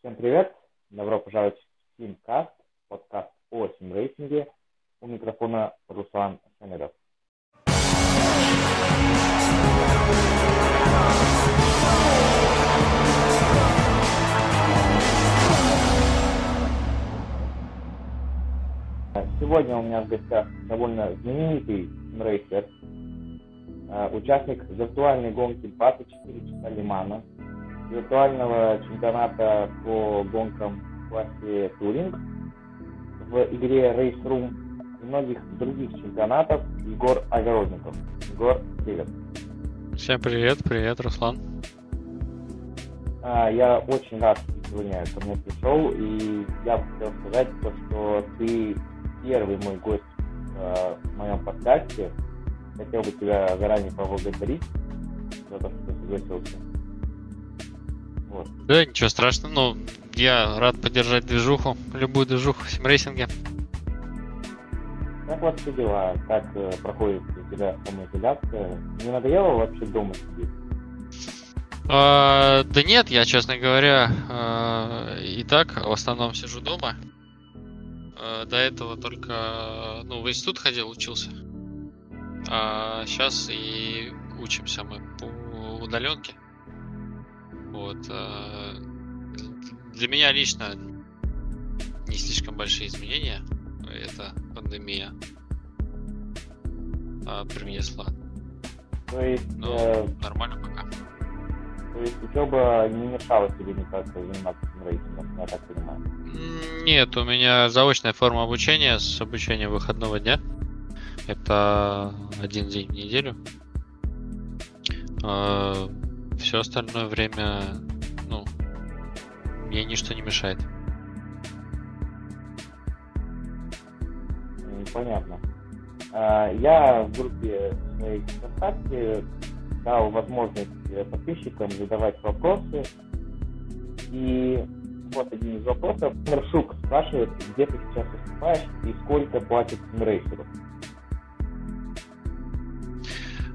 Всем привет! Добро пожаловать в Teamcast, подкаст о симрейсинге. У микрофона Руслан Самедов. Сегодня у меня в гостях довольно знаменитый симрейсер, э, участник виртуальной гонки 24 часа Лимана, виртуального чемпионата по гонкам в классе Туринг в игре Race Room и многих других чемпионатов Егор Огородников. Егор, привет. Всем привет, привет, Руслан. А, я очень рад, что ты сегодня ко мне пришел, и я бы хотел сказать, то, что ты первый мой гость э, в моем подкасте. Хотел бы тебя заранее поблагодарить за то, что ты согласился. Вот. Да, ничего страшного. Ну, я рад поддержать движуху, любую движуху в симрейсинге. Как вообще дела? Как э, проходит у тебя самоизоляция? Не надоело вообще дома сидеть? А, да нет, я, честно говоря, а, и так в основном сижу дома. А, до этого только ну, в институт ходил, учился. А сейчас и учимся мы по удаленке. Вот. А, для меня лично не слишком большие изменения эта пандемия а, принесла. То есть, Но э, нормально пока. То есть учеба не мешала тебе никак заниматься рейтингом, я так понимаю? Нет, у меня заочная форма обучения с обучением выходного дня. Это один день в неделю. Все остальное время, ну, мне ничто не мешает. Понятно. А, я в группе своей ВКонтакте дал возможность подписчикам задавать вопросы. И вот один из вопросов. Маршук спрашивает, где ты сейчас выступаешь и сколько платит симрейсеру.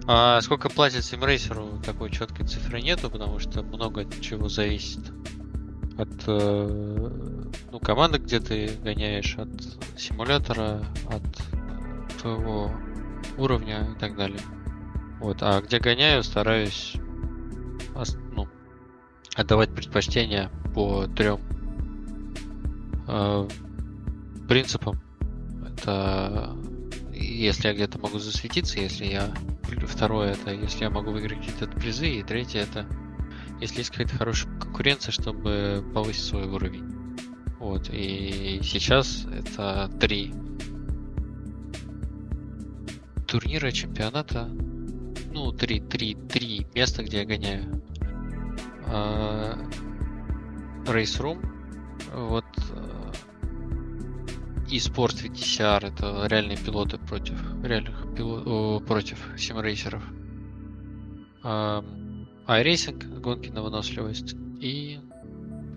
А сколько платит симрейсеру, такой четкой цифры нету, потому что много чего зависит от э, ну, команды, где ты гоняешь, от симулятора, от твоего уровня и так далее. Вот, а где гоняю, стараюсь ну, отдавать предпочтение по трем э, принципам. Это если я где-то могу засветиться, если я Второе это если я могу выиграть какие-то призы. И третье это если есть какая-то хорошая конкуренция, чтобы повысить свой уровень. Вот. И сейчас это три турнира, чемпионата. Ну, три, три, три места, где я гоняю. А, Race Room. Вот и спорт VTCR это реальные пилоты против реальных пилот, против симрейсеров. iRacing гонки на выносливость и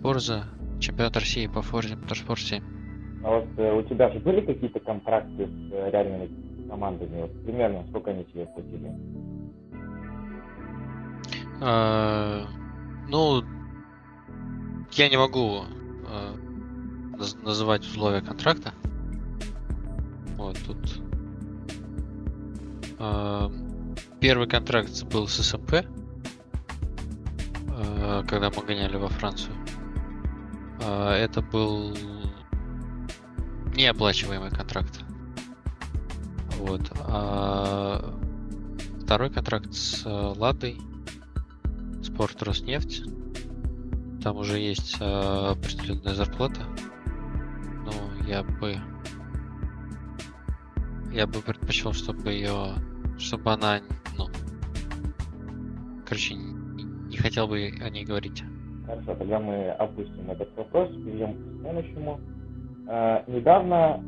Forza чемпионат России по Forza Motorsport 7. А вот э, у тебя же были какие-то контракты с э, реальными командами? Вот, примерно сколько они тебе платили? А, ну, я не могу а, называть условия контракта. Вот тут. Э, первый контракт был с СМП, э, когда мы гоняли во Францию. Э, это был неоплачиваемый контракт. Вот. А второй контракт с Ладой, Спорт Роснефть. Там уже есть э, определенная зарплата. Я бы я бы предпочел, чтобы ее, чтобы она, ну, короче, не, не хотел бы о ней говорить. Хорошо, тогда мы опустим этот вопрос, перейдем к следующему. А, недавно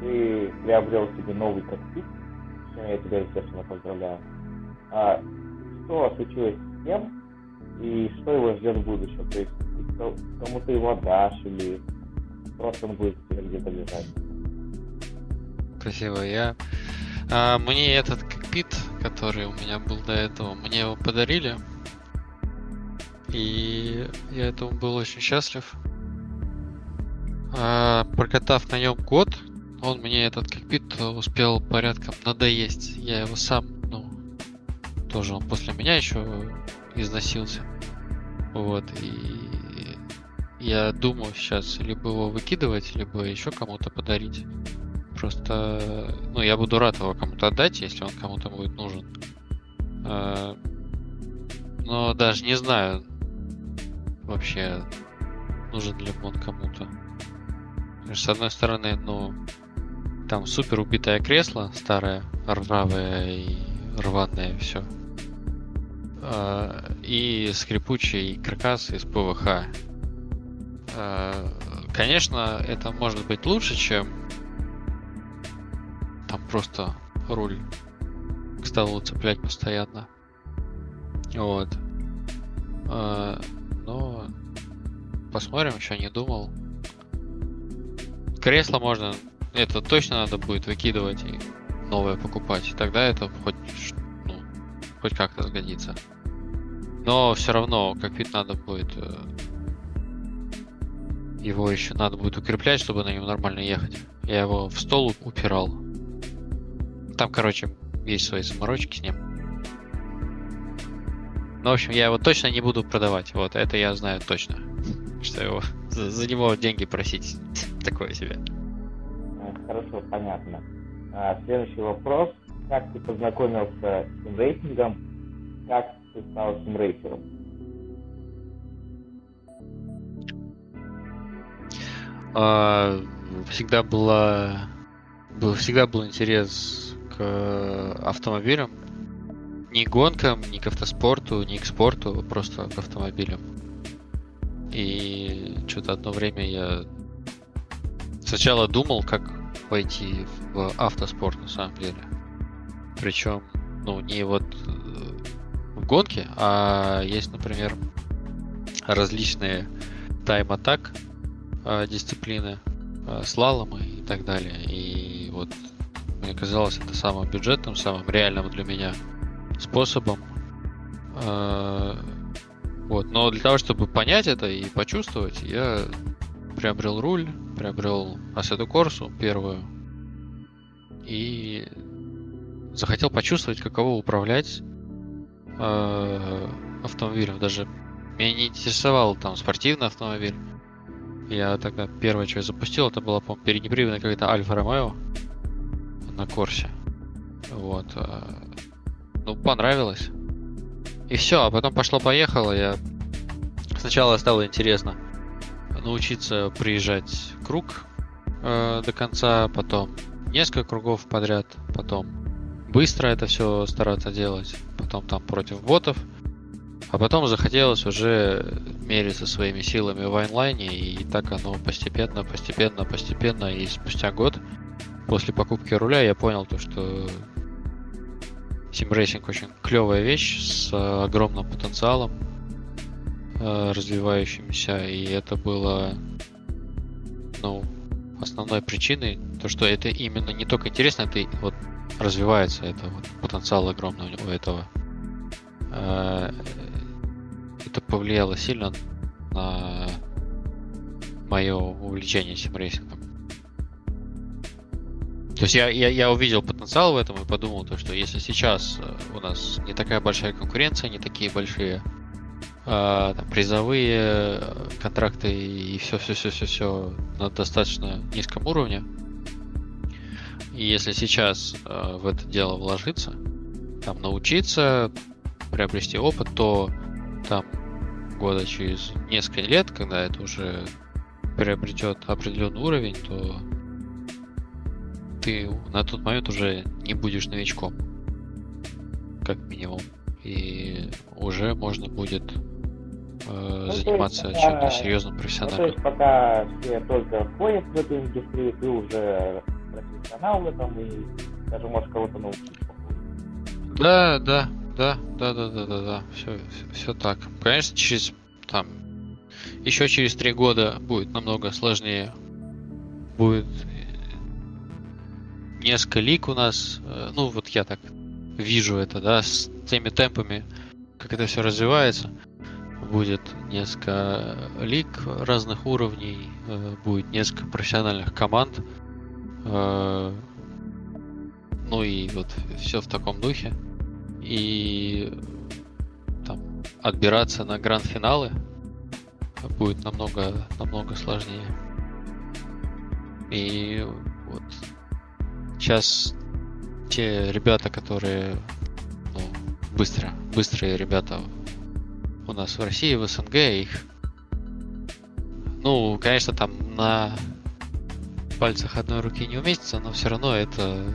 ты приобрел себе новый кокпит, с чем я тебя, естественно, поздравляю. А, что случилось с тем, и что его ждет в будущем? То есть кому ты его отдашь, или просто он будет где-то лежать? красиво. Я а, мне этот кокпит, который у меня был до этого, мне его подарили. И я этому был очень счастлив. А, прокатав на нем год, он мне этот кокпит успел порядком надоесть. Я его сам, ну, тоже он после меня еще износился. Вот, и я думаю сейчас либо его выкидывать, либо еще кому-то подарить. Просто, ну, я буду рад его кому-то отдать, если он кому-то будет нужен. А, но даже не знаю вообще, нужен ли он кому-то. С одной стороны, ну, там супер убитое кресло, старое, ржавое и рваное все. А, и скрипучий каркас из ПВХ. А, конечно, это может быть лучше, чем там просто руль к столу цеплять постоянно. Вот. А, но посмотрим, еще не думал. Кресло можно, это точно надо будет выкидывать и новое покупать. Тогда это хоть, ну, хоть как-то сгодится. Но все равно кокпит надо будет э, его еще надо будет укреплять, чтобы на нем нормально ехать. Я его в стол упирал. Там, короче, есть свои заморочки с ним. Ну, в общем, я его точно не буду продавать. Вот, это я знаю точно. Что его за, за него деньги просить такое себе. Э, хорошо, понятно. А, следующий вопрос. Как ты познакомился с симрейсингом? Как ты стал симрейсером? Всегда была был, всегда был интерес к автомобилям. Не гонкам, не к автоспорту, не к спорту, просто к автомобилям. И что-то одно время я сначала думал, как войти в автоспорт на самом деле. Причем, ну, не вот в гонке, а есть, например, различные тайм-атак э, дисциплины, э, слаломы и так далее. И вот мне казалось это самым бюджетным, самым реальным для меня способом. Э, вот. Но для того, чтобы понять это и почувствовать, я приобрел руль, приобрел Assetto Corsa первую и захотел почувствовать, каково управлять э, автомобилем. Даже меня не интересовал там спортивный автомобиль. Я тогда первое, что я запустил, это была, по-моему, переднеприводная какая-то Альфа Ромео на Корсе. Вот. Э, ну, понравилось. И все, а потом пошло-поехало. Я сначала стало интересно научиться приезжать круг э, до конца, потом несколько кругов подряд, потом быстро это все стараться делать, потом там против ботов, а потом захотелось уже мериться своими силами в онлайне, и так оно постепенно, постепенно, постепенно, и спустя год после покупки руля я понял то, что симрейсинг очень клевая вещь с огромным потенциалом, э, развивающимся, и это было, ну, основной причиной, то, что это именно не только интересно, это вот развивается, это вот потенциал огромный у этого. Это повлияло сильно на мое увлечение симрейсингом. То есть я, я, я увидел потенциал в этом и подумал, то, что если сейчас э, у нас не такая большая конкуренция, не такие большие э, там, призовые э, контракты и все, все, все, все, все на достаточно низком уровне, и если сейчас э, в это дело вложиться, там научиться, приобрести опыт, то там года через несколько лет, когда это уже приобретет определенный уровень, то ты на тот момент уже не будешь новичком, как минимум. И уже можно будет э, ну, заниматься есть, чем-то серьезным, профессиональным. Ну, то есть пока все только входят в эту индустрию, ты уже профессионал в этом и даже можешь кого-то научить. Да, да, да, да, да, да, да, да, все, все так. Конечно, через там еще через три года будет намного сложнее. Будет несколько лик у нас. Э, ну, вот я так вижу это, да, с теми темпами, как это все развивается. будет несколько лиг разных уровней, э, будет несколько профессиональных команд. Э, ну и вот все в таком духе. И там отбираться на гранд-финалы будет намного, намного сложнее. И вот сейчас те ребята, которые ну, быстро, быстрые ребята у нас в России, в СНГ, их ну, конечно, там на пальцах одной руки не уместится, но все равно это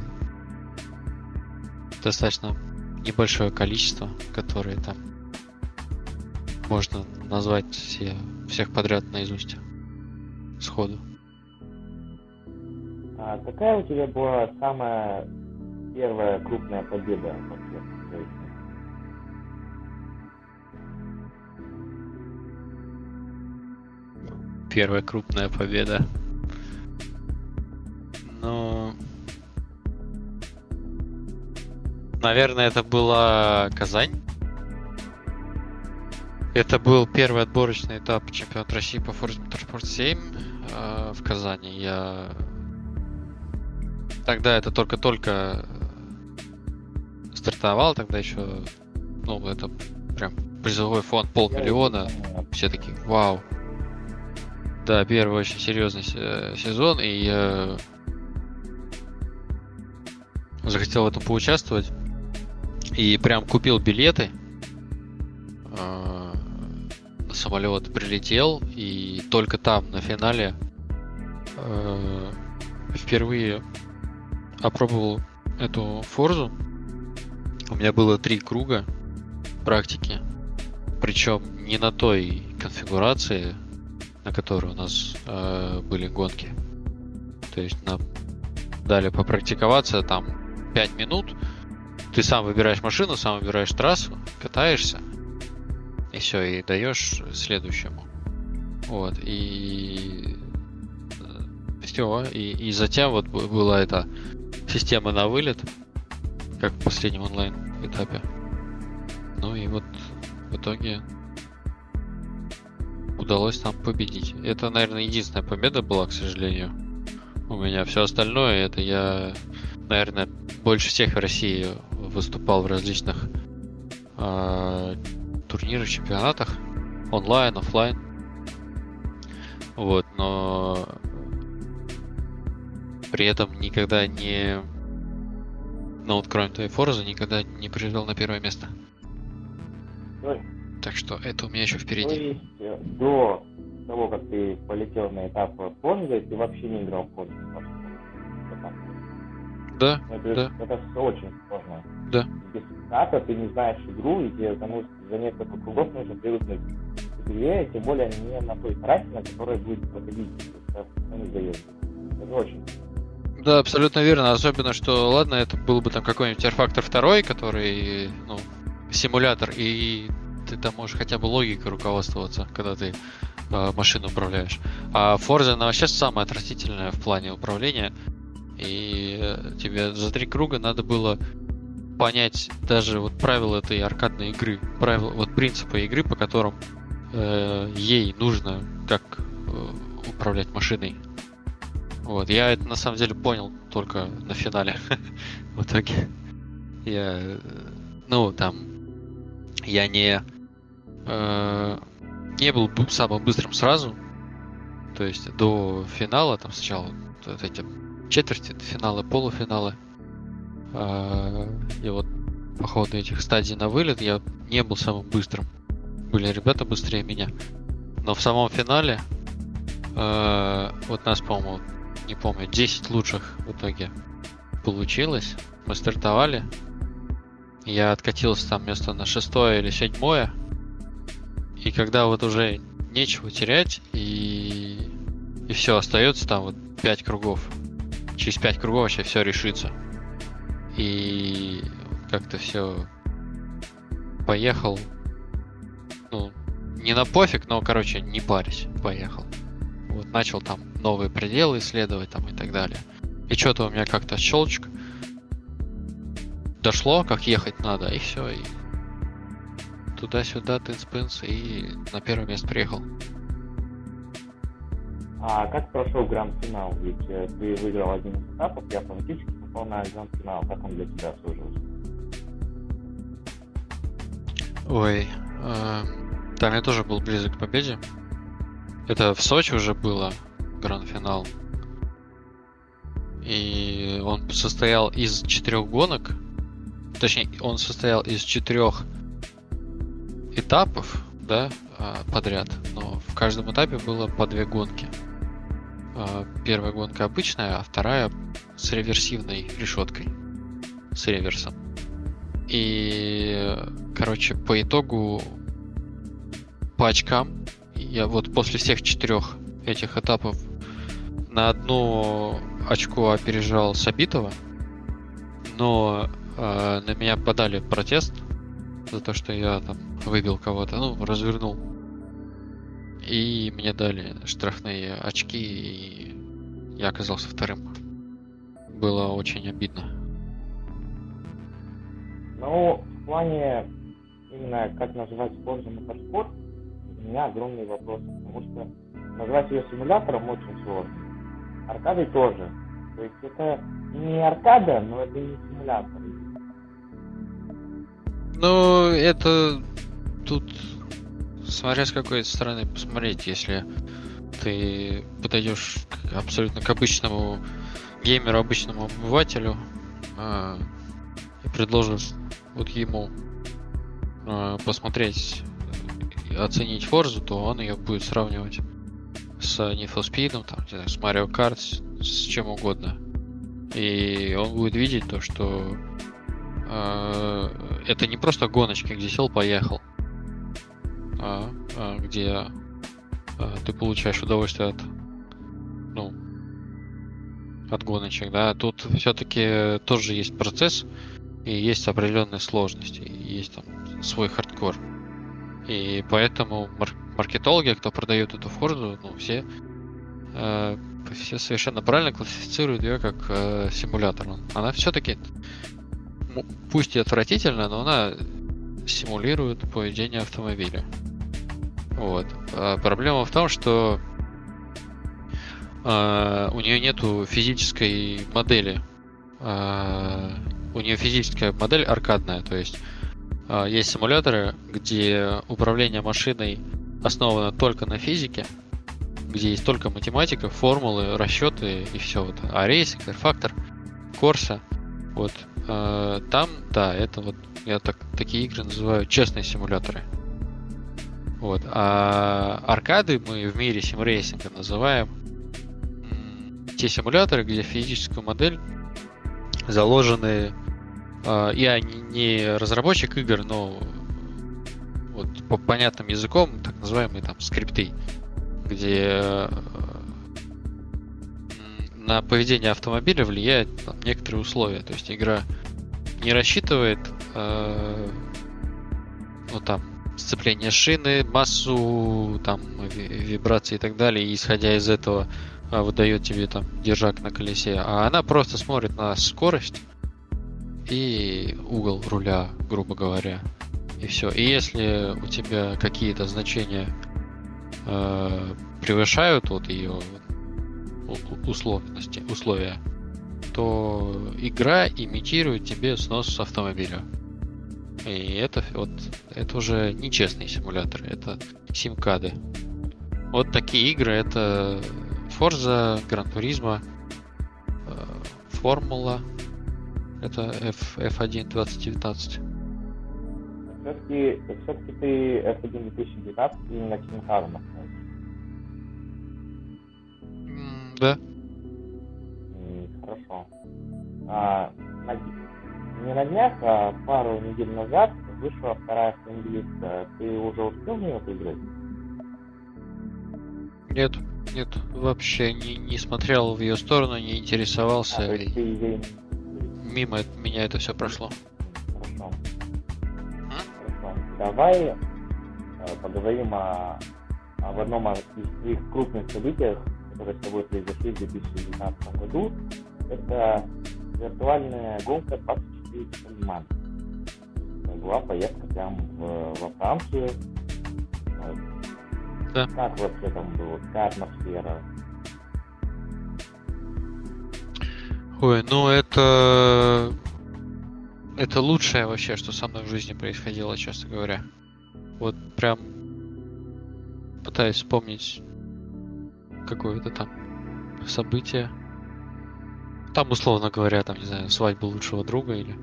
достаточно небольшое количество, которые там можно назвать все, всех подряд наизусть сходу. А какая у тебя была самая первая крупная победа вообще? Первая крупная победа. Ну, наверное, это была Казань. Это был первый отборочный этап чемпионата России по Forza Motorsport 7 э, в Казани. Я тогда это только-только стартовал, тогда еще, ну, это прям призовой фонд полмиллиона. Все такие, вау. Да, первый очень серьезный сезон, и я захотел в этом поучаствовать. И прям купил билеты. А, самолет прилетел, и только там, на финале, а, впервые опробовал эту форзу. У меня было три круга практики. Причем не на той конфигурации, на которой у нас э, были гонки. То есть нам дали попрактиковаться там 5 минут. Ты сам выбираешь машину, сам выбираешь трассу, катаешься. И все, и даешь следующему. Вот, и э, все, и, и затем вот была эта система на вылет, как в последнем онлайн этапе. Ну и вот в итоге удалось там победить. Это, наверное, единственная победа была, к сожалению. У меня все остальное, это я, наверное, больше всех в России выступал в различных э, турнирах, чемпионатах, онлайн, офлайн. Вот, но при этом никогда не... Ну вот кроме твоей Форза никогда не привел на первое место. Ну, так что это у меня еще впереди. То есть э, до того, как ты полетел на этап Форза, ты вообще не играл в Форзу? Да, это, да. Это очень сложно. Да. Без старта ты не знаешь игру, и тебе потому за несколько кругов нужно привыкнуть к игре, тем более не на той трассе, на которой будет проходить. Это не дает. Это очень да, абсолютно верно. Особенно, что, ладно, это был бы там какой-нибудь R-Factor 2, который, ну, симулятор, и ты там можешь хотя бы логикой руководствоваться, когда ты э, машину управляешь. А Forza, она вообще самая отвратительная в плане управления. И э, тебе за три круга надо было понять даже вот правила этой аркадной игры, правила, вот принципы игры, по которым э, ей нужно как э, управлять машиной. Вот, я это на самом деле понял только на финале. В итоге я, ну, там, я не, э, не был самым быстрым сразу. То есть до финала, там сначала вот эти четверти, финалы, полуфиналы. Э, и вот по ходу этих стадий на вылет я не был самым быстрым. Были ребята быстрее меня. Но в самом финале э, вот нас, по-моему, не помню, 10 лучших в итоге получилось. Мы стартовали. Я откатился там место на шестое или седьмое. И когда вот уже нечего терять, и, и все, остается там вот 5 кругов. Через 5 кругов вообще все решится. И как-то все поехал. Ну, не на пофиг, но, короче, не парись, поехал. Вот начал там новые пределы исследовать там и так далее. И что-то у меня как-то щелчк дошло, как ехать надо, и все. И туда-сюда, тынц-пынц, и на первое место приехал. А как прошел гранд-финал? Ведь э, ты выиграл один из этапов, я автоматически попал на гранд-финал. Как он для тебя сложился? Ой, э, там я тоже был близок к победе. Это в Сочи уже было, гранд-финал. И он состоял из четырех гонок. Точнее, он состоял из четырех этапов, да, а, подряд. Но в каждом этапе было по две гонки. А, первая гонка обычная, а вторая с реверсивной решеткой. С реверсом. И, короче, по итогу по очкам я вот после всех четырех этих этапов на одно очко опережал Сабитова, но э, на меня подали протест за то, что я там выбил кого-то, ну, развернул. И мне дали штрафные очки, и я оказался вторым. Было очень обидно. Ну, в плане именно как называть Forza Motorsport, у меня огромный вопрос, потому что назвать ее симулятором очень сложно. Аркадой тоже. То есть это не аркада, но это и не симулятор. Ну, это тут смотря с какой стороны посмотреть, если ты подойдешь абсолютно к обычному геймеру, обычному обывателю э, и предложишь вот ему э, посмотреть, оценить Форзу, то он ее будет сравнивать с Need for Speed, там, с Mario Kart, с, чем угодно. И он будет видеть то, что э, это не просто гоночки, где сел, поехал, а, а где а, ты получаешь удовольствие от, ну, от гоночек, да. Тут все-таки тоже есть процесс и есть определенные сложности, есть там свой хардкор. И поэтому мар- маркетологи, кто продает эту форзу, ну, все, э, все совершенно правильно классифицируют ее как э, симулятор. Она все-таки, пусть и отвратительно, но она симулирует поведение автомобиля. Вот. А проблема в том, что э, у нее нету физической модели. Э, у нее физическая модель аркадная, то есть э, есть симуляторы, где управление машиной основано только на физике, где есть только математика, формулы, расчеты и все. Вот. iRacing, rFactor, корса, вот э, там, да, это вот я так, такие игры называю честные симуляторы. Вот. А аркады мы в мире симрейсинга называем те симуляторы, где физическую модель заложены я не, не разработчик игр, но вот по понятным языком, так называемые там скрипты, где на поведение автомобиля влияют там, некоторые условия. То есть игра не рассчитывает э, ну там сцепление шины, массу там вибраций и так далее, и исходя из этого э, выдает тебе там держак на колесе, а она просто смотрит на скорость и угол руля, грубо говоря, и все. И если у тебя какие-то значения э, превышают вот ее условности, условия, то игра имитирует тебе снос автомобиля. И это вот это уже нечестный симулятор, это симкады. Вот такие игры это Forza, Gran Turismo, э, Формула, это F, F1 2019. Все-таки, все-таки ты F1 2019 именно симкадом относишься? Да. Хорошо. А, на, не на днях, а пару недель назад вышла вторая английская. Ты уже успел в нее поиграть? Нет, нет, вообще не, не смотрел в ее сторону, не интересовался. А, ты ей... Мимо меня это все прошло. Хорошо. Хорошо. Давай э, поговорим о, об одном из твоих крупных событиях, которые с тобой произошли в 2019 году. Это виртуальная гонка 24 команд. была поездка прям в, во Францию. Да. Как вообще там было? Какая атмосфера? Ой, ну это... Это лучшее вообще, что со мной в жизни происходило, честно говоря. Вот прям пытаюсь вспомнить какое-то там событие. Там, условно говоря, там, не знаю, свадьба лучшего друга или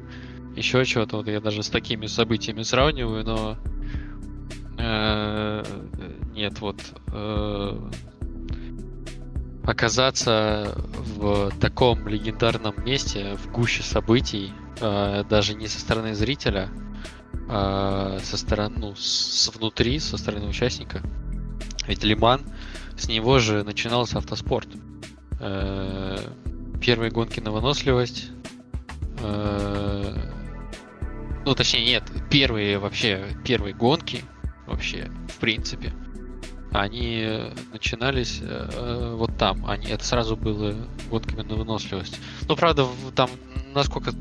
еще чего-то. Вот я даже с такими событиями сравниваю, но э, нет, вот э, оказаться в таком легендарном месте, в гуще событий, э, даже не со стороны зрителя, а со стороны, ну, с внутри, со стороны участника. Ведь Лиман, с него же начинался автоспорт. Первые гонки на выносливость. Э, ну, точнее, нет, первые вообще, первые гонки вообще, в принципе, они начинались э, вот там. Они, это сразу было гонками на выносливость. Ну, правда, там, насколько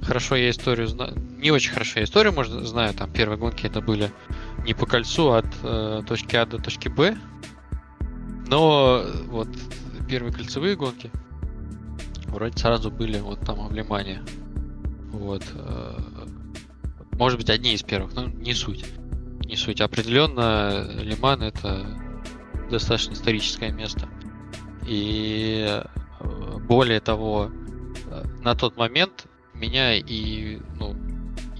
хорошо я историю знаю, не очень хорошо я историю, может, знаю, там первые гонки это были не по кольцу от э, точки А до точки Б, но вот первые кольцевые гонки вроде сразу были вот там в Лимане. Вот. Э, может быть, одни из первых, но не суть. Не суть. Определенно, Лиман это достаточно историческое место. И э, более того, э, на тот момент меня и, ну,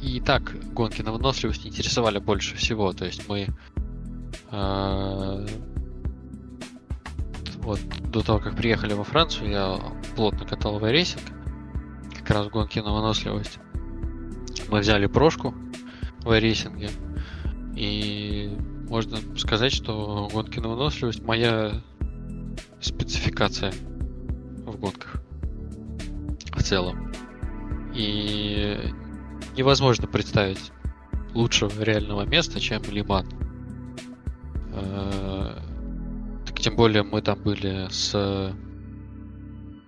и так гонки на выносливость интересовали больше всего. То есть мы вот до того, как приехали во Францию, я плотно катал в iRacing, как раз гонки на выносливость. Мы взяли прошку в iRacing е, и можно сказать, что гонки на выносливость моя спецификация в гонках в целом. И невозможно представить лучшего реального места, чем Ле-Ман. Э, тем более мы там были с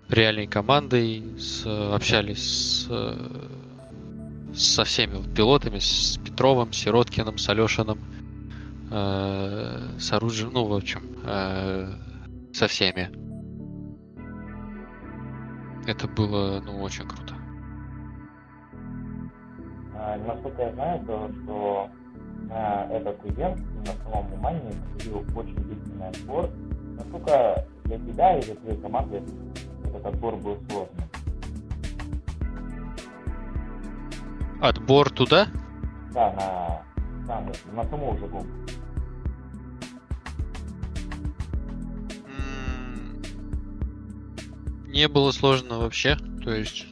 реальной командой, с, общались с, со всеми пилотами, с Петровым, Сироткиным, с Алешиным, э, с оружием, ну, в общем, э, со всеми. Это было, ну, очень круто. А, насколько я знаю, то, что на этот ивент на самом Умане проходил очень длительный отбор. Насколько для тебя и для твоей команды этот отбор был сложным? Отбор туда? Да, на, сам, на саму уже гонку. Не было сложно вообще. То есть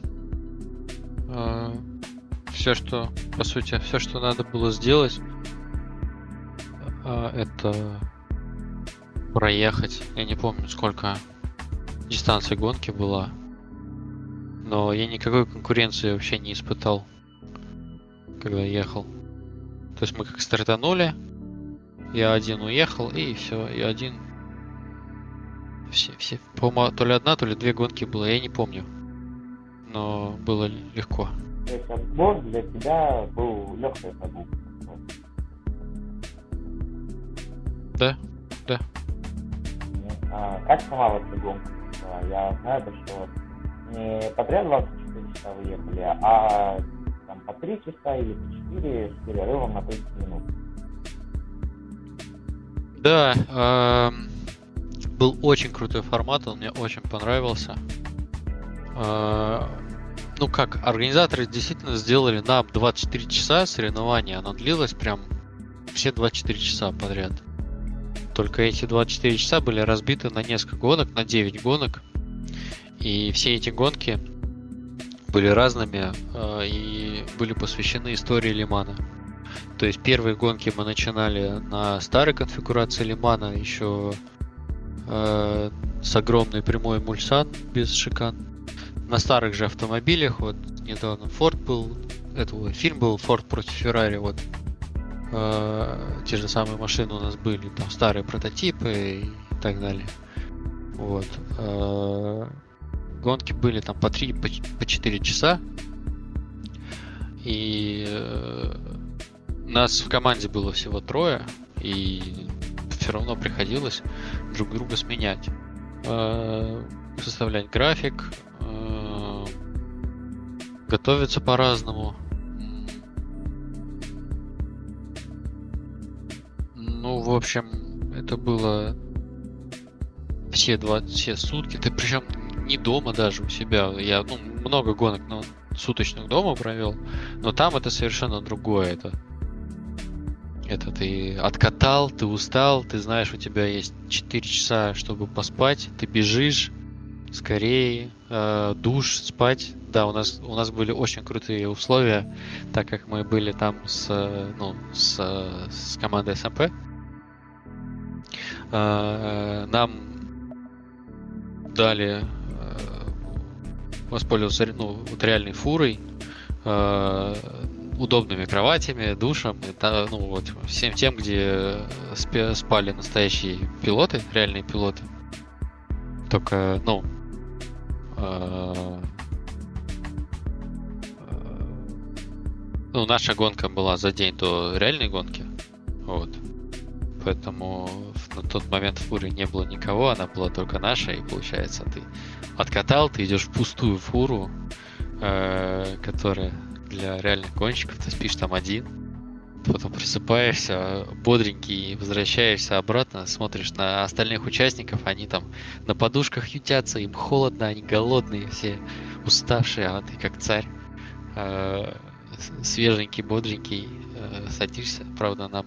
э, все, что, по сути, все, что надо было сделать, э, это проехать. Я не помню, сколько дистанция гонки была. Но я никакой конкуренции вообще не испытал, когда ехал. То есть мы как стартанули, я один уехал, и все, я один. Все, все, по-моему, то ли одна, то ли две гонки было, я не помню. Но было легко. То есть отбор для тебя был легкой прогулкой? Да, да. А, как сама вообще гонка прошла? Я знаю, что не подряд 24 часа вы ехали, а там по 3 часа или по 4 с перерывом на 30 минут. Да, э, был очень крутой формат, он мне очень понравился. Э, ну как, организаторы действительно сделали нам 24 часа соревнования, оно длилось прям все 24 часа подряд. Только эти 24 часа были разбиты на несколько гонок, на 9 гонок. И все эти гонки были разными э, и были посвящены истории Лимана. То есть первые гонки мы начинали на старой конфигурации Лимана, еще э, с огромной прямой мульсан без шикан. На старых же автомобилях, вот недавно Ford был, это фильм был Ford против Ferrari, вот э, те же самые машины у нас были, там старые прототипы и так далее. Вот. Э, гонки были там по 3, по, по 4 часа. И э, нас в команде было всего трое, и все равно приходилось друг друга сменять. Э, составлять график, э, готовиться по-разному. Ну, в общем, это было все два, все сутки. Ты причем не дома даже у себя. Я ну, много гонок ну, суточных дома провел, но там это совершенно другое. Это это ты откатал, ты устал, ты знаешь, у тебя есть 4 часа, чтобы поспать, ты бежишь, скорее, э, душ, спать. Да, у нас у нас были очень крутые условия, так как мы были там с, ну, с, с командой СМП. Э, нам дали э, воспользоваться ну, вот реальной фурой, э, удобными кроватями, душем, и, ну вот всем тем, где спали настоящие пилоты, реальные пилоты. Только, ну, ну, наша гонка была за день до реальной гонки. Вот. Поэтому на тот момент в фуре не было никого, она была только наша, и получается, ты откатал, ты идешь в пустую фуру, э, которая для реальных гонщиков, ты спишь там один, потом просыпаешься бодренький, возвращаешься обратно, смотришь на остальных участников, они там на подушках ютятся, им холодно, они голодные, все уставшие, а ты как царь, э, свеженький, бодренький, э, садишься, правда, нам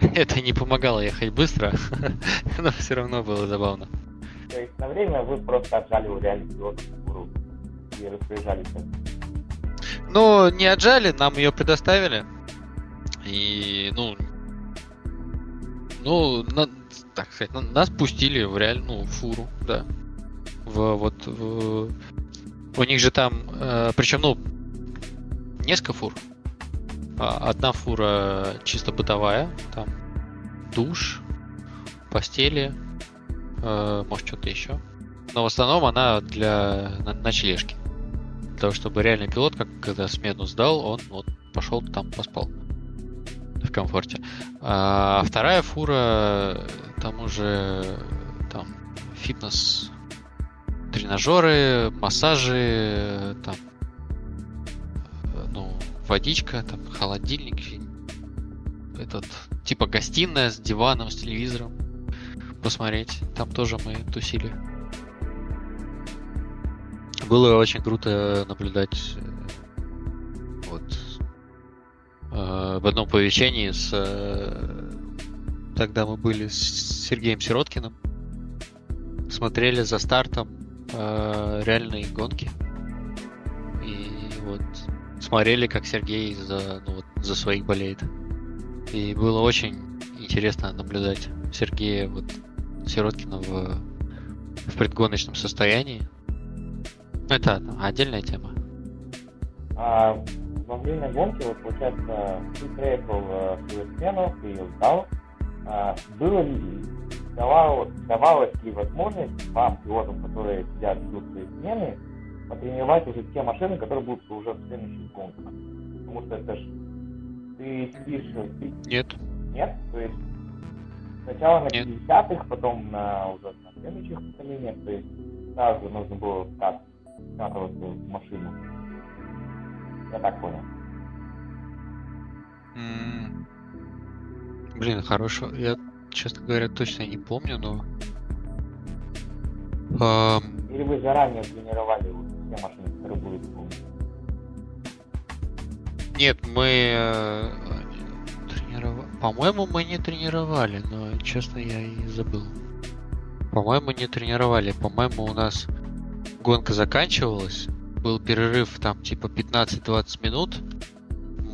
это не помогало ехать быстро, но все равно было забавно. То есть на время вы просто отжали у реальных пилотов и распоряжались ну, не отжали, нам ее предоставили. И, ну, ну, на, так сказать, на, нас пустили в реальную фуру, да. В, вот, в, у них же там, э, причем, ну, несколько фур. А, одна фура чисто бытовая, там душ, постели, э, может что-то еще. Но в основном она для ночлежки для того, чтобы реальный пилот, как когда смену сдал, он вот пошел там поспал в комфорте. А вторая фура, там уже там фитнес, тренажеры, массажи, там ну, водичка, там холодильник, этот типа гостиная с диваном, с телевизором посмотреть. Там тоже мы тусили. Было очень круто наблюдать в одном помещении с э, тогда мы были с Сергеем Сироткиным, смотрели за стартом э, реальные гонки и вот смотрели, как Сергей за, ну, вот, за своих болеет. И было очень интересно наблюдать Сергея вот Сироткина в, в предгоночном состоянии. Это отдельная тема. А во время гонки, вот получается, ты приехал в свою смену, ты ее сдал. А, было ли, давал, давалась ли возможность вам, пилотам, которые сидят ждут своей смены, потренировать уже те машины, которые будут уже в следующих гонках? Потому что это ж ты сидишь... Ты... Нет. Нет? То есть сначала на 50-х, потом на уже на следующих поколениях, то есть сразу нужно было как вкатываться в машину. Я так понял. Mm. Блин, хорошо. Я, честно говоря, точно не помню, но... Um... Или вы заранее тренировали вот все машины, которые будут помнить? Нет, мы э, тренировали. По-моему, мы не тренировали, но честно я и забыл. По-моему, не тренировали. По-моему, у нас гонка заканчивалась, был перерыв там типа 15-20 минут,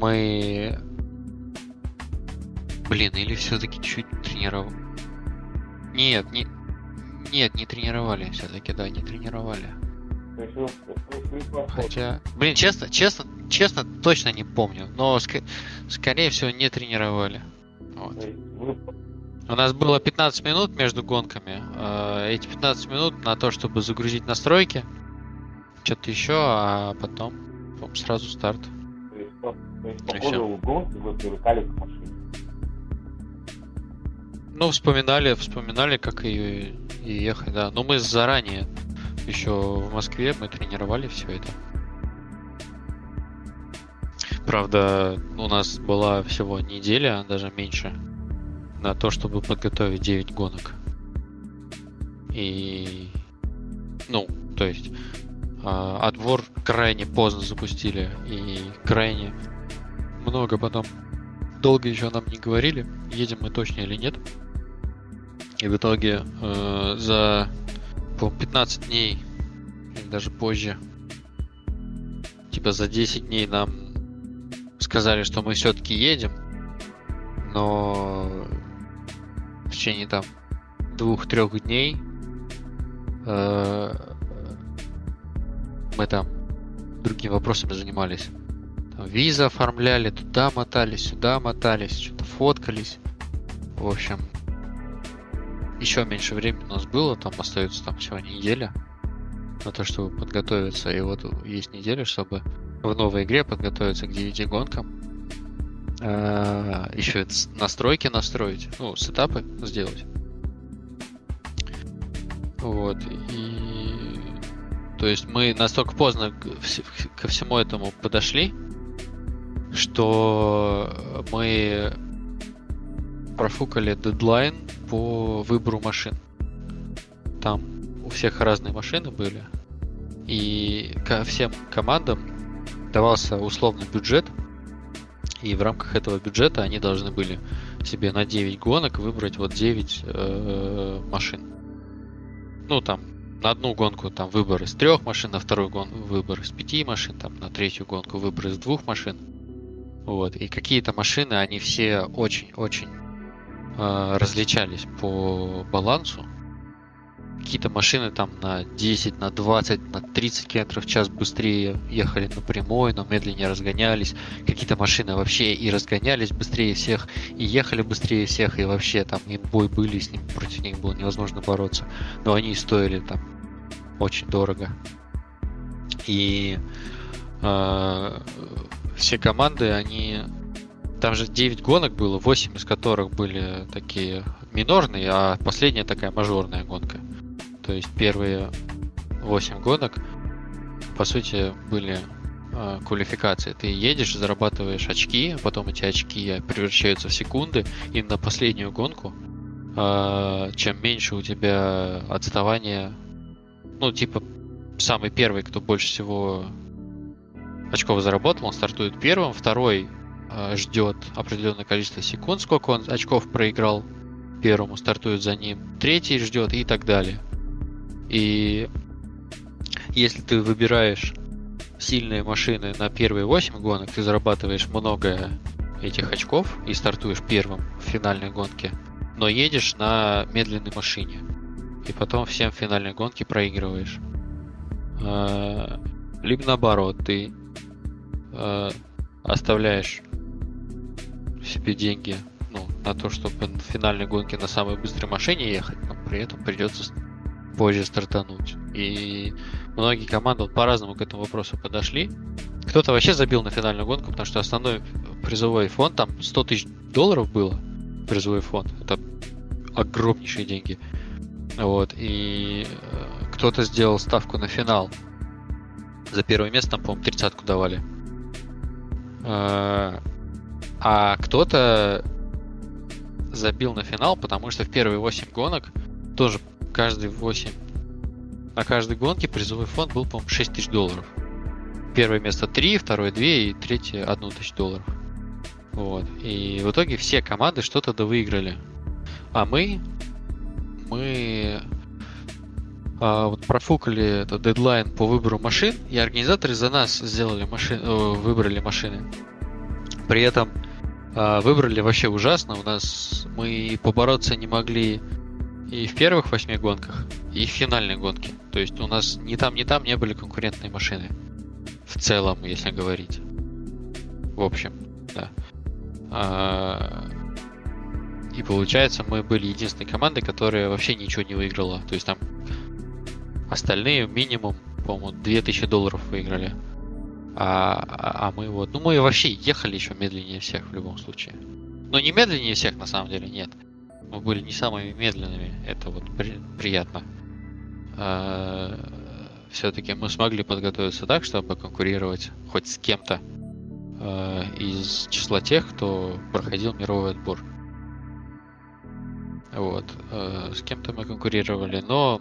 мы... Блин, или все-таки чуть тренировал. Нет, не... Нет, не тренировали все-таки, да, не тренировали. Хотя, блин, честно, честно, честно, точно не помню, но ск... скорее всего не тренировали. Вот. У нас было 15 минут между гонками. А, эти 15 минут на то, чтобы загрузить настройки, что-то еще, а потом сразу старт. То есть То есть по ходу гонки вы привыкали к машине. Ну, вспоминали, вспоминали, как и, и ехать, да. Но мы заранее, еще в Москве, мы тренировали все это. Правда, у нас была всего неделя, даже меньше, на то, чтобы подготовить 9 гонок. И, ну, то есть, а, отбор крайне поздно запустили, и крайне много потом долго еще нам не говорили, едем мы точно или нет. И в итоге э, за по 15 дней, даже позже, типа за 10 дней нам сказали, что мы все-таки едем, но в течение там двух-трех дней э, мы там другими вопросами занимались. Там визы оформляли, туда мотались, сюда мотались, что-то фоткались. В общем, еще меньше времени у нас было, там остается там всего неделя на то, чтобы подготовиться. И вот есть неделя, чтобы в новой игре подготовиться к 9 гонкам. А, еще настройки настроить, ну, сетапы сделать. Вот. И то есть мы настолько поздно ко всему этому подошли, что мы профукали дедлайн по выбору машин. Там у всех разные машины были. И ко всем командам давался условный бюджет. И в рамках этого бюджета они должны были себе на 9 гонок выбрать вот 9 э, машин. Ну, там, на одну гонку там выбор из трех машин, на вторую гонку выбор из пяти машин, там на третью гонку выбор из двух машин. Вот. И какие-то машины, они все очень-очень э, различались по балансу. Какие-то машины там на 10, на 20, на 30 км в час быстрее ехали напрямую, но медленнее разгонялись. Какие-то машины вообще и разгонялись быстрее всех, и ехали быстрее всех, и вообще там и бой были, с ним против них было невозможно бороться. Но они стоили там очень дорого. И э, все команды, они там же 9 гонок было, 8 из которых были такие минорные, а последняя такая мажорная гонка. То есть первые 8 гонок, по сути, были э, квалификации. Ты едешь, зарабатываешь очки, потом эти очки превращаются в секунды, и на последнюю гонку, э, чем меньше у тебя отставание, ну, типа, самый первый, кто больше всего очков заработал, он стартует первым, второй Э, ждет определенное количество секунд, сколько он очков проиграл первому, стартует за ним, третий ждет и так далее. И если ты выбираешь сильные машины на первые 8 гонок, ты зарабатываешь много этих очков и стартуешь первым в финальной гонке, но едешь на медленной машине. И потом всем в финальной гонке проигрываешь. Э, либо наоборот, ты э, оставляешь себе деньги ну, на то, чтобы в финальной гонке на самой быстрой машине ехать, но при этом придется позже стартануть. И многие команды вот по-разному к этому вопросу подошли. Кто-то вообще забил на финальную гонку, потому что основной призовой фонд, там 100 тысяч долларов было, призовой фонд. Это огромнейшие деньги. Вот, и э, кто-то сделал ставку на финал. За первое место, там, по-моему, тридцатку давали. Э, а кто-то забил на финал, потому что в первые 8 гонок тоже каждый 8 на каждой гонке призовой фонд был, по-моему, 6 тысяч долларов. Первое место 3, второе 2 и третье 1 тысячу долларов. Вот. И в итоге все команды что-то да выиграли. А мы, мы а, вот профукали этот дедлайн по выбору машин, и организаторы за нас сделали машин, э, выбрали машины. При этом а, выбрали вообще ужасно. У нас мы побороться не могли и в первых восьми гонках, и в финальной гонке. То есть у нас ни там, ни там не были конкурентные машины. В целом, если говорить. В общем, да. А, и получается, мы были единственной командой, которая вообще ничего не выиграла. То есть там остальные минимум, по-моему, 2000 долларов выиграли. А, а, а мы вот, ну мы вообще ехали еще медленнее всех в любом случае. Но не медленнее всех на самом деле, нет. Мы были не самыми медленными, это вот при, приятно. А, все-таки мы смогли подготовиться так, чтобы конкурировать хоть с кем-то а, из числа тех, кто проходил мировой отбор. Вот. А, с кем-то мы конкурировали, но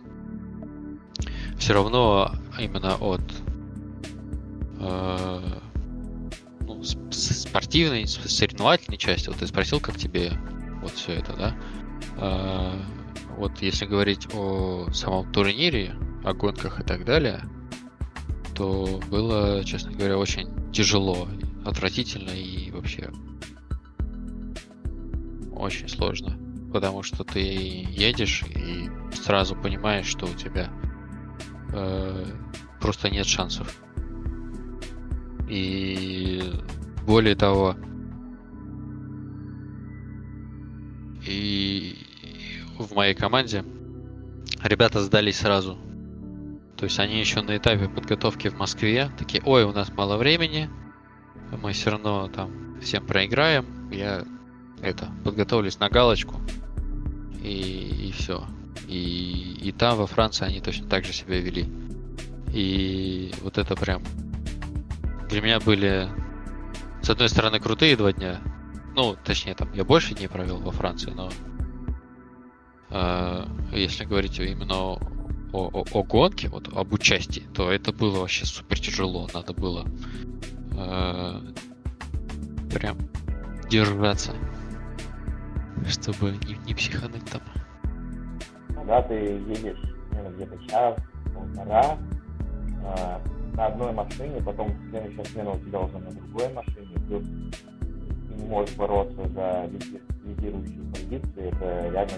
все равно именно от э, ну, спортивной, соревновательной части. Вот ты спросил, как тебе вот все это, да? Э, вот если говорить о самом турнире, о гонках и так далее, то было, честно говоря, очень тяжело, отвратительно и вообще очень сложно. Потому что ты едешь и сразу понимаешь, что у тебя э, просто нет шансов. И более того, и в моей команде ребята сдались сразу. То есть они еще на этапе подготовки в Москве такие, ой, у нас мало времени, мы все равно там всем проиграем, я это подготовлюсь на галочку и, и все. И, и там во Франции они точно так же себя вели. И вот это прям для меня были, с одной стороны, крутые два дня. Ну, точнее, там я больше дней провел во Франции, но э, если говорить именно о, о, о гонке, вот об участии, то это было вообще супер тяжело. Надо было э, прям держаться, чтобы не, не психануть там. Когда ты едешь ну, где-то час, полтора, э, на одной машине, потом следующая смена у тебя уже на другой машине, плюс ты не можешь бороться за лидирующую позицию, это реально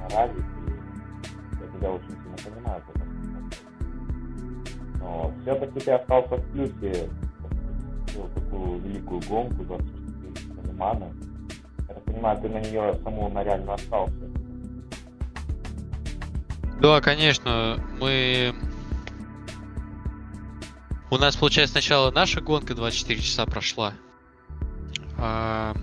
наразит, и я тебя очень сильно понимаю, но все-таки ты остался в плюсе такую великую гонку, 24 тысяч Лимана. Я так понимаю, ты на нее саму на реально остался. Да, конечно, мы у нас, получается, сначала наша гонка 24 часа прошла. А...